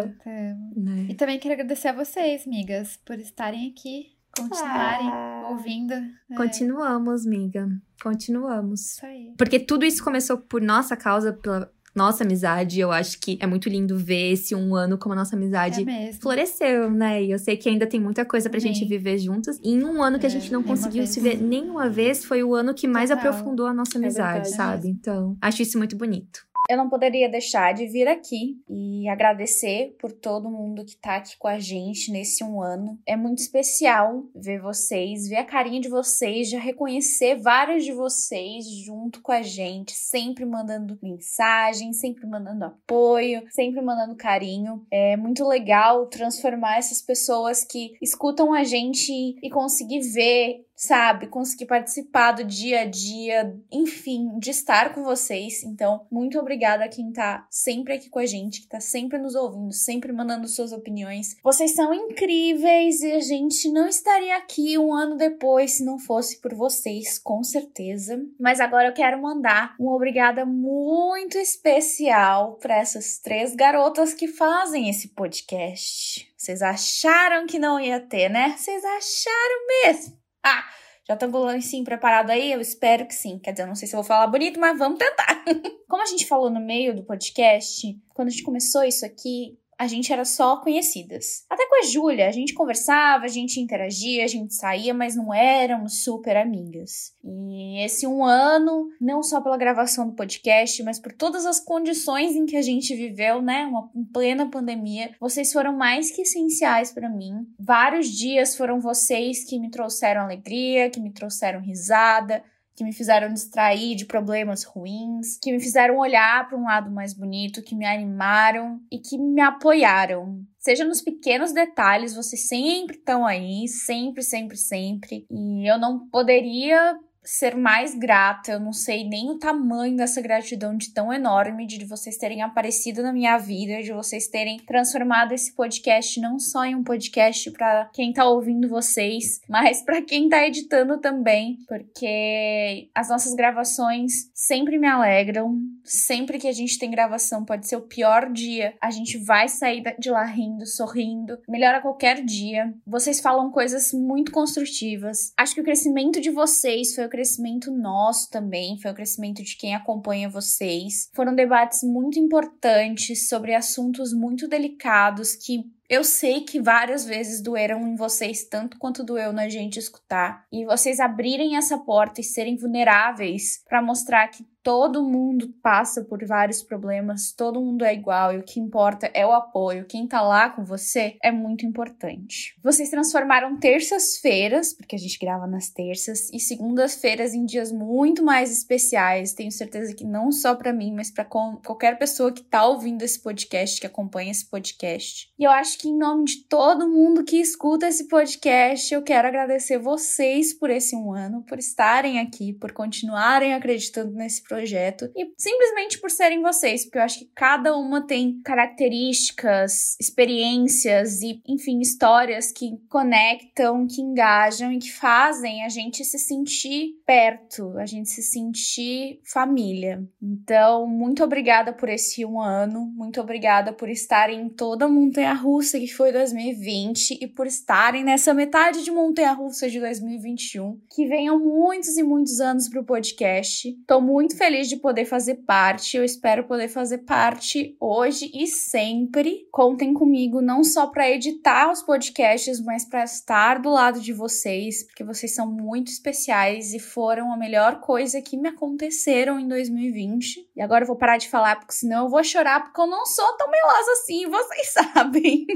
Né? E também quero agradecer a vocês, migas, por estarem aqui continuarem ah. ouvindo. É. Continuamos, miga. Continuamos. Isso aí. Porque tudo isso começou por nossa causa, pela nossa amizade. Eu acho que é muito lindo ver esse um ano como a nossa amizade é floresceu, né? E eu sei que ainda tem muita coisa pra Sim. gente viver juntos. E em um ano que a gente não conseguiu se ver nenhuma vez, foi o ano que mais Total. aprofundou a nossa é amizade, é sabe? Então, acho isso muito bonito. Eu não poderia deixar de vir aqui e agradecer por todo mundo que tá aqui com a gente nesse um ano. É muito especial ver vocês, ver a carinha de vocês, já reconhecer vários de vocês junto com a gente, sempre mandando mensagem, sempre mandando apoio, sempre mandando carinho. É muito legal transformar essas pessoas que escutam a gente e conseguir ver sabe? Conseguir participar do dia a dia, enfim, de estar com vocês. Então, muito obrigada a quem tá sempre aqui com a gente, que tá sempre nos ouvindo, sempre mandando suas opiniões. Vocês são incríveis e a gente não estaria aqui um ano depois se não fosse por vocês, com certeza. Mas agora eu quero mandar uma obrigada muito especial para essas três garotas que fazem esse podcast. Vocês acharam que não ia ter, né? Vocês acharam mesmo? Ah, já estão com o lancinho preparado aí? Eu espero que sim. Quer dizer, eu não sei se eu vou falar bonito, mas vamos tentar. Como a gente falou no meio do podcast, quando a gente começou isso aqui, a gente era só conhecidas. Até com a Júlia, a gente conversava, a gente interagia, a gente saía, mas não éramos super amigas. E esse um ano, não só pela gravação do podcast, mas por todas as condições em que a gente viveu, né, uma plena pandemia, vocês foram mais que essenciais para mim. Vários dias foram vocês que me trouxeram alegria, que me trouxeram risada, que me fizeram distrair de problemas ruins, que me fizeram olhar para um lado mais bonito, que me animaram e que me apoiaram. Seja nos pequenos detalhes, vocês sempre estão aí, sempre, sempre, sempre. E eu não poderia ser mais grata. Eu não sei nem o tamanho dessa gratidão de tão enorme de vocês terem aparecido na minha vida, de vocês terem transformado esse podcast não só em um podcast para quem tá ouvindo vocês, mas para quem tá editando também, porque as nossas gravações sempre me alegram. Sempre que a gente tem gravação, pode ser o pior dia, a gente vai sair de lá rindo, sorrindo, melhora qualquer dia. Vocês falam coisas muito construtivas. Acho que o crescimento de vocês foi o crescimento nosso também, foi o crescimento de quem acompanha vocês. Foram debates muito importantes sobre assuntos muito delicados que Eu sei que várias vezes doeram em vocês tanto quanto doeu na gente escutar. E vocês abrirem essa porta e serem vulneráveis para mostrar que todo mundo passa por vários problemas, todo mundo é igual e o que importa é o apoio. Quem tá lá com você é muito importante. Vocês transformaram terças-feiras, porque a gente grava nas terças, e segundas-feiras em dias muito mais especiais. Tenho certeza que não só para mim, mas para qualquer pessoa que tá ouvindo esse podcast, que acompanha esse podcast. E eu acho que em nome de todo mundo que escuta esse podcast, eu quero agradecer vocês por esse um ano, por estarem aqui, por continuarem acreditando nesse projeto e simplesmente por serem vocês, porque eu acho que cada uma tem características, experiências e, enfim, histórias que conectam, que engajam e que fazem a gente se sentir perto, a gente se sentir família. Então, muito obrigada por esse um ano, muito obrigada por estarem em toda a montanha russa que foi 2020 e por estarem nessa metade de montanha russa de 2021. Que venham muitos e muitos anos pro podcast. Tô muito feliz de poder fazer parte. Eu espero poder fazer parte hoje e sempre. Contem comigo não só para editar os podcasts, mas para estar do lado de vocês, porque vocês são muito especiais e foram a melhor coisa que me aconteceram em 2020. E agora eu vou parar de falar, porque senão eu vou chorar, porque eu não sou tão melosa assim, vocês sabem.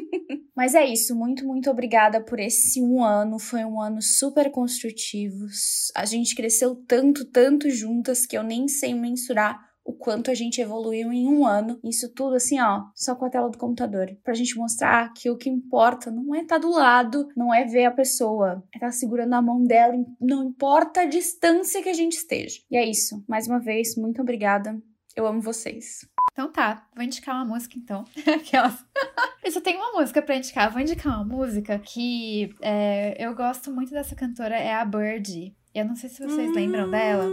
Mas é isso. Muito, muito obrigada por esse um ano. Foi um ano super construtivo. A gente cresceu tanto, tanto juntas que eu nem sem mensurar o quanto a gente evoluiu em um ano. Isso tudo assim, ó, só com a tela do computador. Pra gente mostrar que o que importa não é estar tá do lado, não é ver a pessoa, é estar tá segurando a mão dela, não importa a distância que a gente esteja. E é isso. Mais uma vez, muito obrigada. Eu amo vocês. Então tá, vou indicar uma música então. Aquelas. eu só tenho uma música pra indicar. Vou indicar uma música que é, eu gosto muito dessa cantora, é a Birdie. Eu não sei se vocês hum... lembram dela.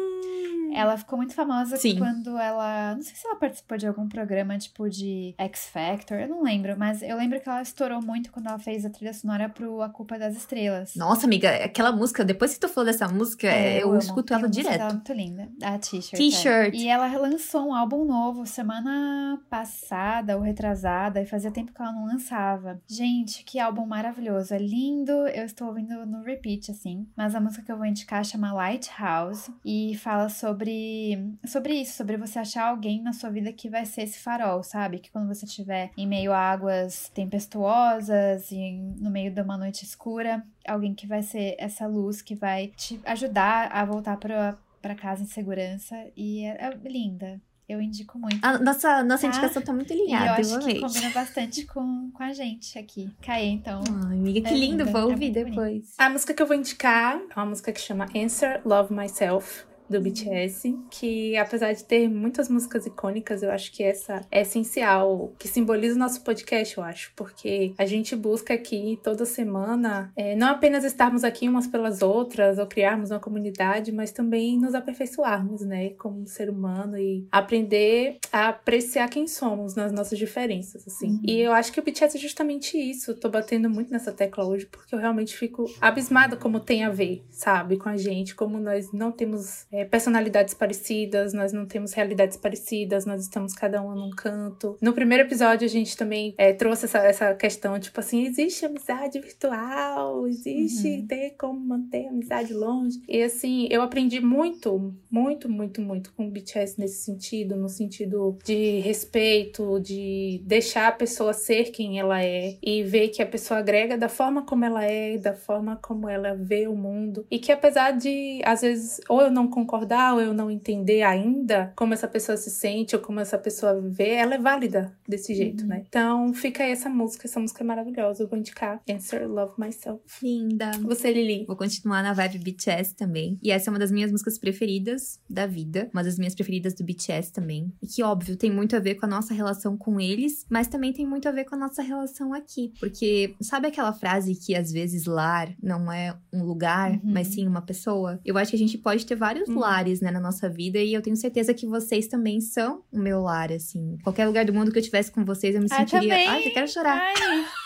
Ela ficou muito famosa Sim. quando ela. Não sei se ela participou de algum programa tipo de X Factor, eu não lembro, mas eu lembro que ela estourou muito quando ela fez a trilha sonora pro A Culpa das Estrelas. Nossa, amiga, aquela música, depois que tu falou dessa música, é, eu, eu escuto ela direto. Ela é muito linda. A T-shirt. T-shirt. É. E ela relançou um álbum novo semana passada ou retrasada, e fazia tempo que ela não lançava. Gente, que álbum maravilhoso. É lindo. Eu estou ouvindo no repeat, assim. Mas a música que eu vou indicar chama Lighthouse e fala sobre sobre, sobre isso, sobre você achar alguém na sua vida que vai ser esse farol, sabe? Que quando você estiver em meio a águas tempestuosas e no meio de uma noite escura, alguém que vai ser essa luz que vai te ajudar a voltar para para casa em segurança e é, é linda. Eu indico muito. A nossa, nossa tá? indicação tá muito ligada, eu acho que combina bastante com, com a gente aqui. Caê, então. Ai, amiga, que é lindo. Linda, vou ouvir é depois. Bonito. A música que eu vou indicar é uma música que chama Answer Love Myself do BTS, que apesar de ter muitas músicas icônicas, eu acho que essa é essencial, que simboliza o nosso podcast, eu acho, porque a gente busca aqui toda semana é, não apenas estarmos aqui umas pelas outras ou criarmos uma comunidade, mas também nos aperfeiçoarmos, né, como ser humano e aprender a apreciar quem somos nas nossas diferenças, assim. Uhum. E eu acho que o BTS é justamente isso. Eu tô batendo muito nessa tecla hoje porque eu realmente fico abismada como tem a ver, sabe, com a gente, como nós não temos é, personalidades parecidas, nós não temos realidades parecidas, nós estamos cada um num canto. No primeiro episódio, a gente também é, trouxe essa, essa questão, tipo assim, existe amizade virtual, existe uhum. ter como manter a amizade longe. E assim, eu aprendi muito, muito, muito, muito com o BTS nesse sentido, no sentido de respeito, de deixar a pessoa ser quem ela é e ver que a pessoa agrega da forma como ela é, da forma como ela vê o mundo. E que apesar de, às vezes, ou eu não concordar ou eu não entender ainda como essa pessoa se sente ou como essa pessoa vê, ela é válida desse jeito, uhum. né? Então fica aí essa música, essa música é maravilhosa. Eu vou indicar Answer Love Myself. Linda. Você, Lili. Vou continuar na vibe BTS também. E essa é uma das minhas músicas preferidas da vida, uma das minhas preferidas do BTS também. E que, óbvio, tem muito a ver com a nossa relação com eles, mas também tem muito a ver com a nossa relação aqui. Porque sabe aquela frase que às vezes lar não é um lugar, uhum. mas sim uma pessoa? Eu acho que a gente pode ter vários uhum. Lares, né, na nossa vida. E eu tenho certeza que vocês também são o meu lar, assim. Qualquer lugar do mundo que eu tivesse com vocês, eu me sentiria. Também. Ai, eu quero chorar. Ai.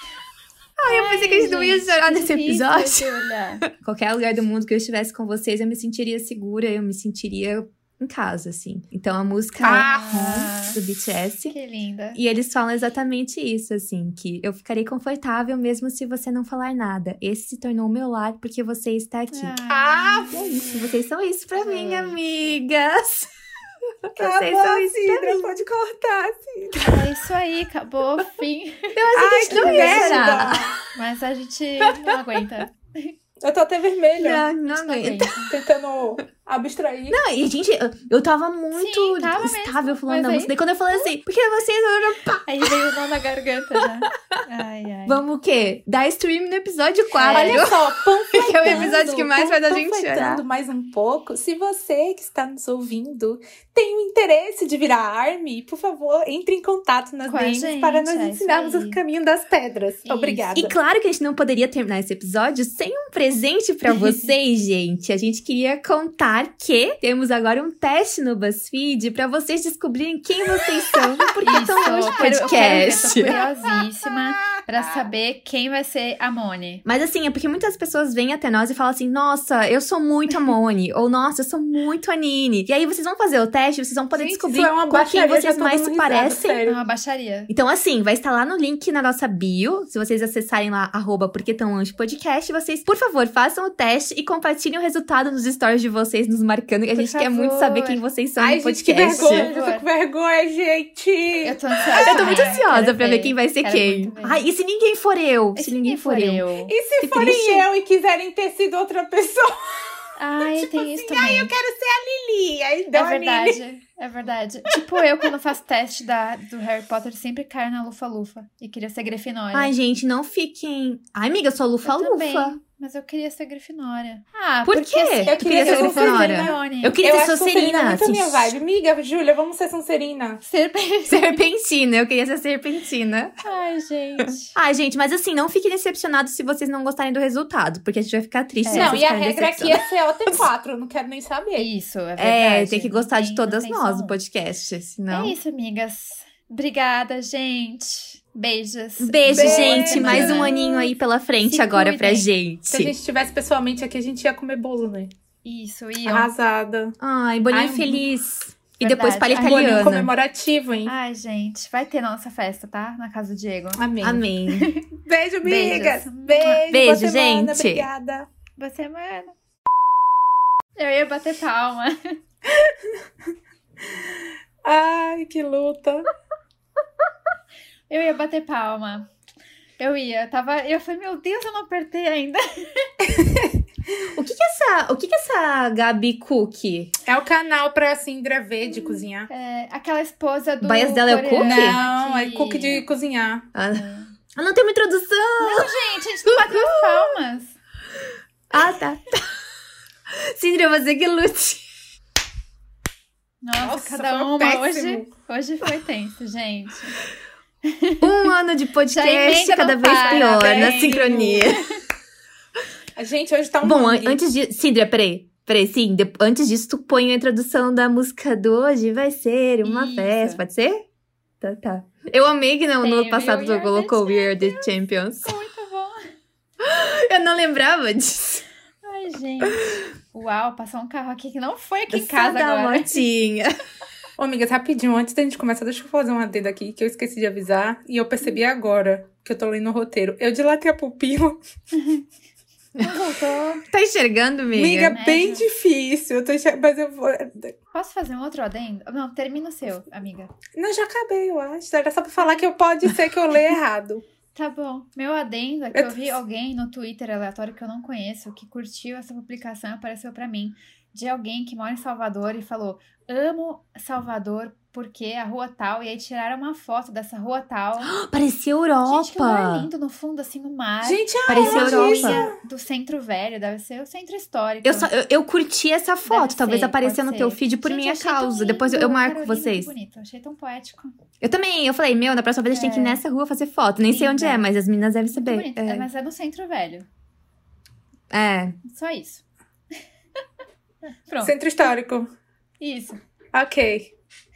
Ai, eu pensei que a gente não ia chorar nesse episódio. Qualquer lugar do mundo que eu estivesse com vocês, eu me sentiria segura, eu me sentiria em casa, assim. Então a música Ah! é do BTS. Que linda. E eles falam exatamente isso, assim, que eu ficarei confortável mesmo se você não falar nada. Esse se tornou o meu lar porque você está aqui. Ah, E é isso, vocês são isso pra mim, Gente. amigas. Vocês acabou são a isso pra Cidra, pode cortar, Cidra. É isso aí, acabou, fim. Ai, gente não era. Mas a gente não aguenta. Eu tô até vermelha, Não, não A não aguenta. tentando abstrair. Não, e gente, eu, eu tava muito Sim, tava estável mesmo, falando da aí- música. Daí quando eu falei assim, porque vocês pá, Aí veio o nó na garganta já. Ai, ai. vamos o quê? Dar stream no episódio 4. Olha só, panfletando. Que é o episódio que mais faz a gente chorar. mais um pouco. Se você que está nos ouvindo tem o interesse de virar ARMY, por favor, entre em contato nas Com DMs gente, para nós é isso ensinarmos o caminho das pedras. Isso. Obrigada. E claro que a gente não poderia terminar esse episódio sem um presente pra vocês, gente. A gente queria contar que temos agora um teste no BuzzFeed pra vocês descobrirem quem vocês são no Por que Tão Longe eu quero, eu quero ver, tô Podcast. curiosíssima pra saber quem vai ser a Moni. Mas assim, é porque muitas pessoas vêm até nós e falam assim: Nossa, eu sou muito a Moni. ou Nossa, eu sou muito a Nini. E aí vocês vão fazer o teste, vocês vão poder Gente, descobrir é uma com quem vocês tô mais se parecem. É uma baixaria. Então, assim, vai estar lá no link na nossa bio. Se vocês acessarem lá, arroba Porque Tão Longe Podcast, vocês, por favor, façam o teste e compartilhem o resultado nos stories de vocês, nos marcando. Que a Por gente quer muito favor. saber quem vocês são Ai, no gente, que podcast. vergonha. Eu tô com vergonha, gente. Eu tô ansiosa. Eu tô muito ansiosa pra ver quem vai ser quero quem. ver. Ai, e se ninguém for eu? E se ninguém for eu. E se Que forem triste. eu e quiserem ter sido outra pessoa? Ai, tem isso também. Eu quero ser a Lili. Aí É a Lili. verdade, é verdade. Tipo eu, quando faço teste da, do Harry Potter, sempre caio na lufa-lufa. E queria ser Grifinória. Ai, gente, não fiquem. Ai, amiga, eu sou eu lufa-lufa. Mas eu queria ser Grifinória. Ah, Por quê? assim, Eu queria ser Grifinória. Eu queria Eu ser acho Sonserina muito a minha assim, vibe. Amiga, Júlia, vamos ser Sonserina. Ser bem... Serpentina, eu queria ser serpentina. Ai, gente. Ai, gente, mas assim, não fiquem decepcionados se vocês não gostarem do resultado, porque a gente vai ficar triste. É. se Não, vocês e a regra aqui é COT4, eu não quero nem saber. Isso, é verdade. É, tem que gostar Não de tem- todas tem nós do um. podcast, senão... É isso, amigas. Obrigada, gente. Beijos. Beijo, Beijo. gente. Mais um aninho aí pela frente Se agora pra cuidem. gente. Se a gente estivesse pessoalmente aqui, a gente ia comer bolo, né? Isso, e ó. Arrasada. Ai, bolinho Ai, feliz. E Verdade. depois palha Ai, Bolinho italiana. comemorativo, hein? Ai, gente, vai ter nossa festa, tá? Na casa do Diego. Amém. Amém. Beijo, amigas. Beijos. Beijo. Beijo, boa semana, gente. Obrigada. Boa semana. Eu ia bater palma. Ai, que luta. Eu ia bater palma. Eu ia, eu tava. Eu falei, meu Deus, eu não apertei ainda. O que que é essa, o que que é essa Gabi Cook? É o canal pra Sindra ver de cozinhar. É, aquela esposa do. Bias dela é o cookie? Não, é que- cook de cozinhar. Ah, ah, não tem uma introdução. Gente, a gente não bateu as palmas. Ah, tá. Cindra, você que lute. Nossa, Nossa, cada uma péssimo. hoje. Hoje foi tenso, gente. Um ano de podcast, cada vez para, pior na bem. sincronia. A gente hoje tá um Bom, an- antes de. Cindra, peraí. Peraí, sim. de- Antes disso, tu põe a introdução da música do hoje. Vai ser uma Isso. festa. Pode ser? Tá, tá. Eu amei que no, no Tem passado tu colocou We Are the Champions. Muito bom. Eu não lembrava disso. Ai, gente. Uau, passou um carro aqui que não foi aqui em Só casa da agora. motinha. Ô, amigas, rapidinho, antes da gente começar, deixa eu fazer um adendo aqui que eu esqueci de avisar e eu percebi agora que eu tô lendo o roteiro. Eu dilatei a pupila. Não voltou. Tá enxergando, amiga? Amiga, bem Médio. difícil. Eu tô enxer- Mas eu vou. Posso fazer um outro adendo? Não, termina o seu, amiga. Não, já acabei, eu acho. Era só pra falar que eu pode ser que eu leia errado. Tá bom. Meu adendo é que Eu eu tô- vi alguém no Twitter aleatório que eu não conheço que curtiu essa publicação e apareceu pra mim. De alguém que mora em Salvador e falou: Amo Salvador porque a rua tal. E aí tiraram uma foto dessa rua tal. Parecia Europa. Gente, que lugar lindo no fundo, assim, no mar. Gente, Parecia aonde Europa. Do centro velho, deve ser o centro histórico. Eu, só, eu, eu curti essa foto. Deve Talvez ser, apareça no teu ser. feed por Gente, minha causa. Depois eu, lindo, eu marco Carolina, vocês. Que bonito, achei tão poético. Eu também. Eu falei, meu, na próxima vez a gente tem que ir É. nessa rua fazer foto. Nem sei onde Linda. é, mas as meninas devem saber. bonito. É, Mas é no centro velho. É. Só isso. Pronto. Centro histórico. Isso. Ok.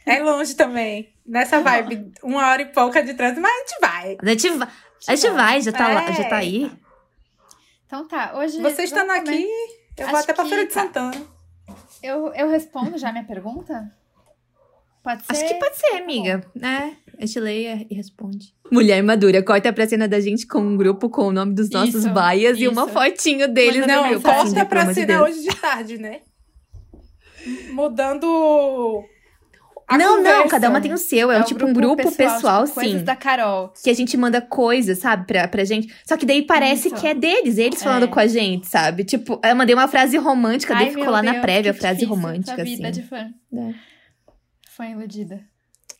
É longe também. Nessa vibe, uma hora e pouca de trânsito, mas a gente vai. A gente, va- a gente vai, já tá, lá, É. já tá aí. Então tá, hoje. Você estando comer. aqui, eu vou Acho até pra Feira de tá. Santana. Eu, eu respondo já a minha pergunta? Pode ser? Acho que pode ser, amiga. né? A gente leia e responde. Mulher madura, corta pra cena da gente com um grupo com o nome dos nossos Isso, baias e uma fotinho deles não, grupo. assim, corta pra cena hoje de tarde, né? Mudando. a Não, não, conversa. cada uma tem o seu. É, o tipo um grupo pessoal, tipo, coisas sim. da Carol. Que a gente manda coisas, sabe, pra, pra gente. Só que daí parece Isso. que é deles, eles falando É. com a gente, sabe? Tipo, eu mandei uma frase romântica, daí Ai, ficou meu lá na Deus, prévia a frase romântica, essa vida assim. de fã. É. Fã iludida.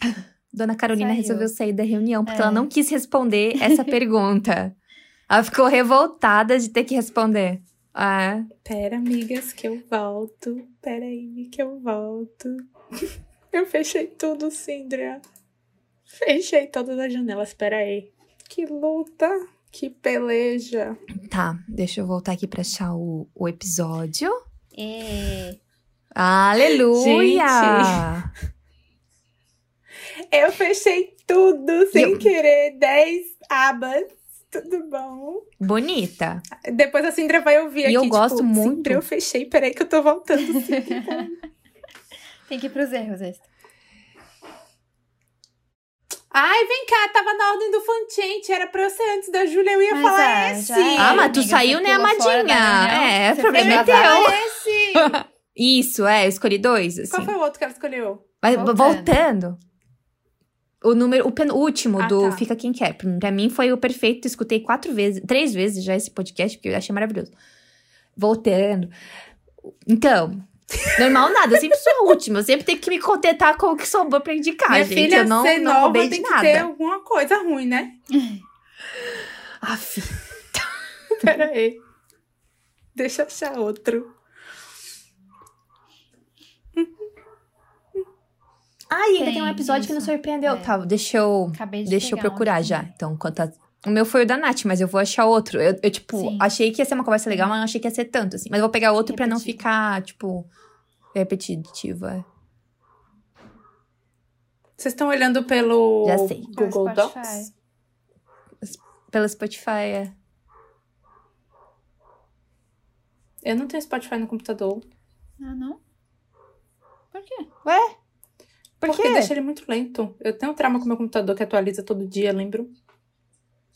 Dona Carolina Saiu. resolveu sair da reunião porque É. ela não quis responder essa pergunta. Ela ficou revoltada de ter que responder. Ah, Pera, amigas, que eu volto. Pera aí, que eu volto. Eu fechei tudo, Cindria. Fechei todas as janelas, pera aí. Que luta, que peleja. tá. Deixa eu voltar aqui pra achar o, o episódio. E... Aleluia! Eu fechei tudo sem eu- querer. 10 abas. Tudo bom? Bonita. Depois a Cindra vai ouvir E aqui. eu gosto tipo, muito. Cindra, eu fechei. Peraí que eu tô voltando. Tem que ir pros erros. Ai, vem cá, tava na ordem do Fanchente. Era pra eu ser antes da Júlia, eu ia Mas falar é, esse. é. Ah, mas tu amiga, saiu, né, amadinha? É, o problema foi é teu. esse. Isso, é, eu escolhi dois, assim. Qual foi o outro que ela escolheu? Mas Voltando. voltando. O número, o penúltimo Ah, do tá. Fica Quem Quer. Pra mim foi o perfeito. Escutei quatro vezes, três vezes já esse podcast, porque eu achei maravilhoso. Voltando. Então, normal nada, eu sempre sou a última. Eu sempre tenho que me contentar com o que sobrou pra indicar, Minha gente. filha, eu não, ser não nova tem que ter alguma coisa ruim, né? Aff. Pera aí. Deixa eu achar outro. Ai, ainda tem, Tem, um episódio que nos isso. surpreendeu. É. Tá, deixa eu. Acabei de Deixa eu um procurar aqui já. também. Então, enquanto a- O meu foi o da Nath, mas eu vou achar outro. Eu, eu, tipo, Sim. achei que ia ser uma conversa legal, mas não achei que ia ser tanto, assim. Mas eu vou pegar outro pra não ficar, tipo, repetitivo. é. Vocês estão olhando pelo Já sei. Google Docs? Pelo Spotify, é. Eu não tenho Spotify no computador. Ah, não? Por quê? Ué? Por porque quê? deixa ele muito lento. Eu tenho um trauma com meu computador que atualiza todo dia, lembro? O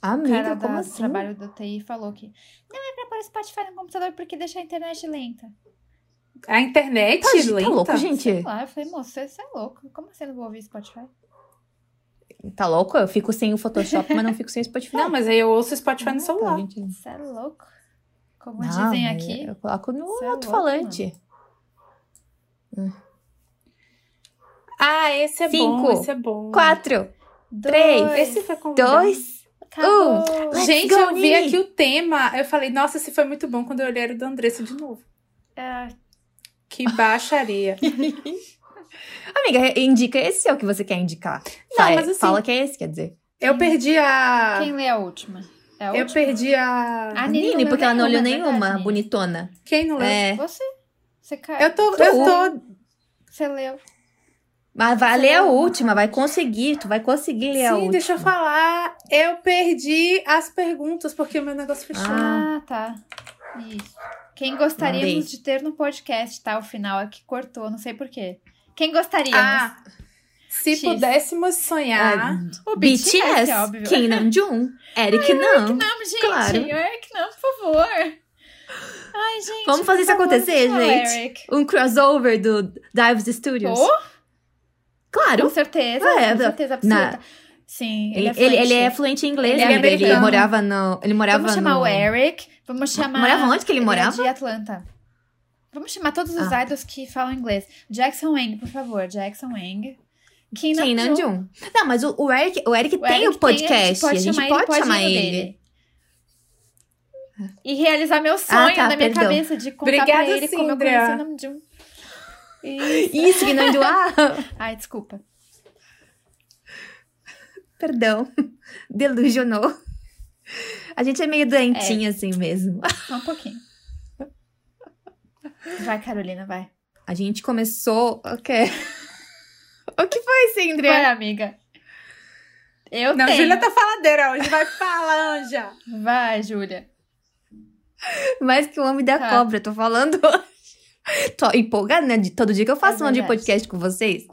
Amiga, cara como da- assim? do trabalho do TI falou que não é pra pôr Spotify no computador porque deixa a internet lenta. A internet Tá, lenta. tá louco, gente? Sei lá, eu falei, moço, você é louco. Como assim eu não vou ouvir Spotify? Tá louco? Eu fico sem o Photoshop, mas não fico sem o Spotify. Não, mas aí eu ouço Spotify no Tá, celular. gente. Você é louco. Como Não, dizem aqui. Eu coloco no Você é alto-falante. Ah, esse é Cinco. bom, esse é bom. Quatro, Dois, três, Esse foi dois. acabou. Let's Gente, go, eu vi aqui o tema. Eu falei, nossa, esse foi muito bom quando eu olhei era o do Andressa de novo. É, Que baixaria. Amiga, indica esse é o que você quer indicar. Não, Fala- mas assim- Fala que é esse, quer dizer. Eu perdi a. quem lê a última? É a Eu perdi a. A Nini Nini, porque ela não leu nenhuma, nenhuma, verdade, Nini? bonitona. Quem não leu? É. Você. Você cai. Eu tô. Tu. Eu tô. Você leu. Mas vai ler a última, vai conseguir, tu vai conseguir ler a Sim, última. deixa eu falar. Eu perdi as perguntas porque o meu negócio fechou. Ah. Ah, tá. Isso. Quem gostaríamos Mandei. de ter no podcast, tá? O final aqui cortou, não sei porquê. Quem gostaríamos? Ah, se X. pudéssemos sonhar. O BTS, óbvio. Kim Namjoon, Eric não. Não, gente. Claro. Eric, não, por favor. Ai, gente. Vamos fazer isso favor, acontecer, gente. Eric. Um crossover do Dives Studios. Oh, com Claro. certeza, É, com certeza absoluta. na- Sim, Ele, ele, ele, é ele é fluente. em inglês, Ele é amiga. Ele morava no. Ele morava Vamos chamar no. o Eric. Vamos chamar. Morava onde que ele é morava? de Atlanta. Vamos chamar todos os Ah. idols que falam inglês. Jackson Wang, por favor. Jackson Wang. Kim Namjoon. Não, mas o, o Eric, o Eric O tem Eric o podcast. a a gente pode chamar ir no ele. dele. E realizar meu sonho tá, na minha perdão. cabeça de contar Obrigada, pra ele como eu conheci o Namjoon. Isso. Isso, Kim Namjoon. Ah, Ai, desculpa. perdão. Delusionou. A gente é meio doentinha assim mesmo. Só um pouquinho. Vai, Carolina, vai. A gente começou. O quê? O que foi, Cindria? Vai, amiga. Eu Não, tenho. Júlia tá faladeira hoje. Vai falar, Anja. Vai, Júlia. Mais que o homem da Tá. cobra, tô falando. Tô empolgada, né? De todo dia que eu faço É um de podcast com vocês.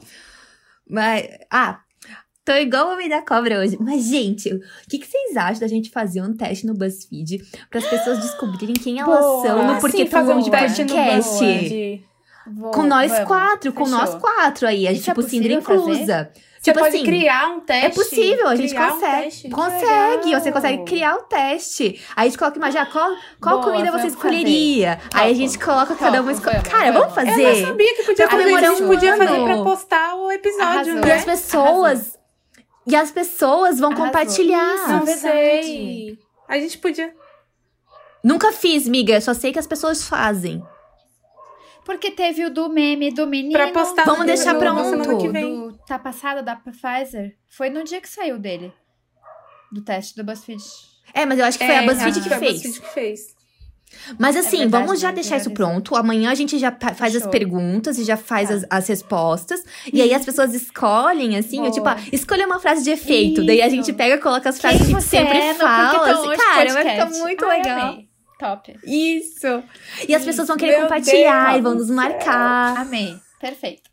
Mas. Ah, tô igual o Homem da Cobra hoje. Mas, gente, o que, que vocês acham da gente fazer um teste no BuzzFeed para as pessoas descobrirem quem elas Boa. são no Porque Sim, fazer um de podcast? Band. Vou- Com nós quatro, com fechou. nós quatro aí. A Isso gente, é tipo, possível inclusa. Você tipo pode assim, criar um teste. É possível, a gente criar um consegue. teste. Consegue, legal. você consegue criar o teste. Aí a gente coloca, imagina, qual, qual Boa, comida você escolheria? Aí a gente coloca cada uma Topo, escolhe. vamos, Cara, vamos fazer. Eu não sabia que podia fazer. A gente um podia fazer pra postar o episódio, Arrasou. E né? as pessoas. E as pessoas vão Arrasou. compartilhar. Isso. Não verdade. sei. A gente podia. Nunca fiz, miga. Só sei que as pessoas fazem. Porque teve o do meme do menino. Pra postar Vamos no deixar do- pronto. que vem. Do tá passado da Pfizer. Foi no dia que saiu dele. Do teste do BuzzFeed. É, mas eu acho que foi a É, BuzzFeed que foi a fez. BuzzFeed que fez. Mas assim, verdade, vamos já né? deixar isso pronto. Amanhã a gente já faz as Fechou. perguntas e já faz Tá. as, as respostas. E aí as pessoas escolhem, assim, eu, tipo, ah, escolha uma frase de efeito. Daí a Isso. gente pega e coloca as frases Quem que a gente você sempre é fala. Tão assim, cara, vai ficar muito Ai, legal. Top. Isso. E as pessoas vão querer Meu compartilhar Deus e vão do nos marcar. Amei. Perfeito.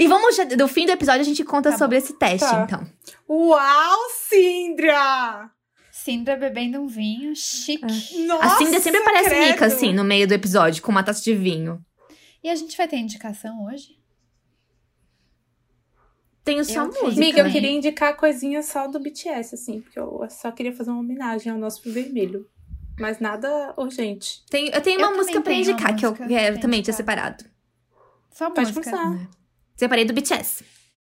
E vamos já, no fim do episódio a gente conta Tá sobre esse teste, Tá. então. Uau, Sindra! Cindra bebendo um vinho chique. Nossa, a Cindy sempre aparece credo. rica, assim, no meio do episódio, com uma taça de vinho. E a gente vai ter indicação hoje? Tem só Eu música. Amiga, eu queria indicar coisinha só do BTS, assim, porque eu só queria fazer uma homenagem ao nosso vermelho. Mas nada urgente. Tem, eu tenho Eu uma música pra indicar, uma que eu música é, pra também tinha separado. Só Pode música. começar. Separei do BTS.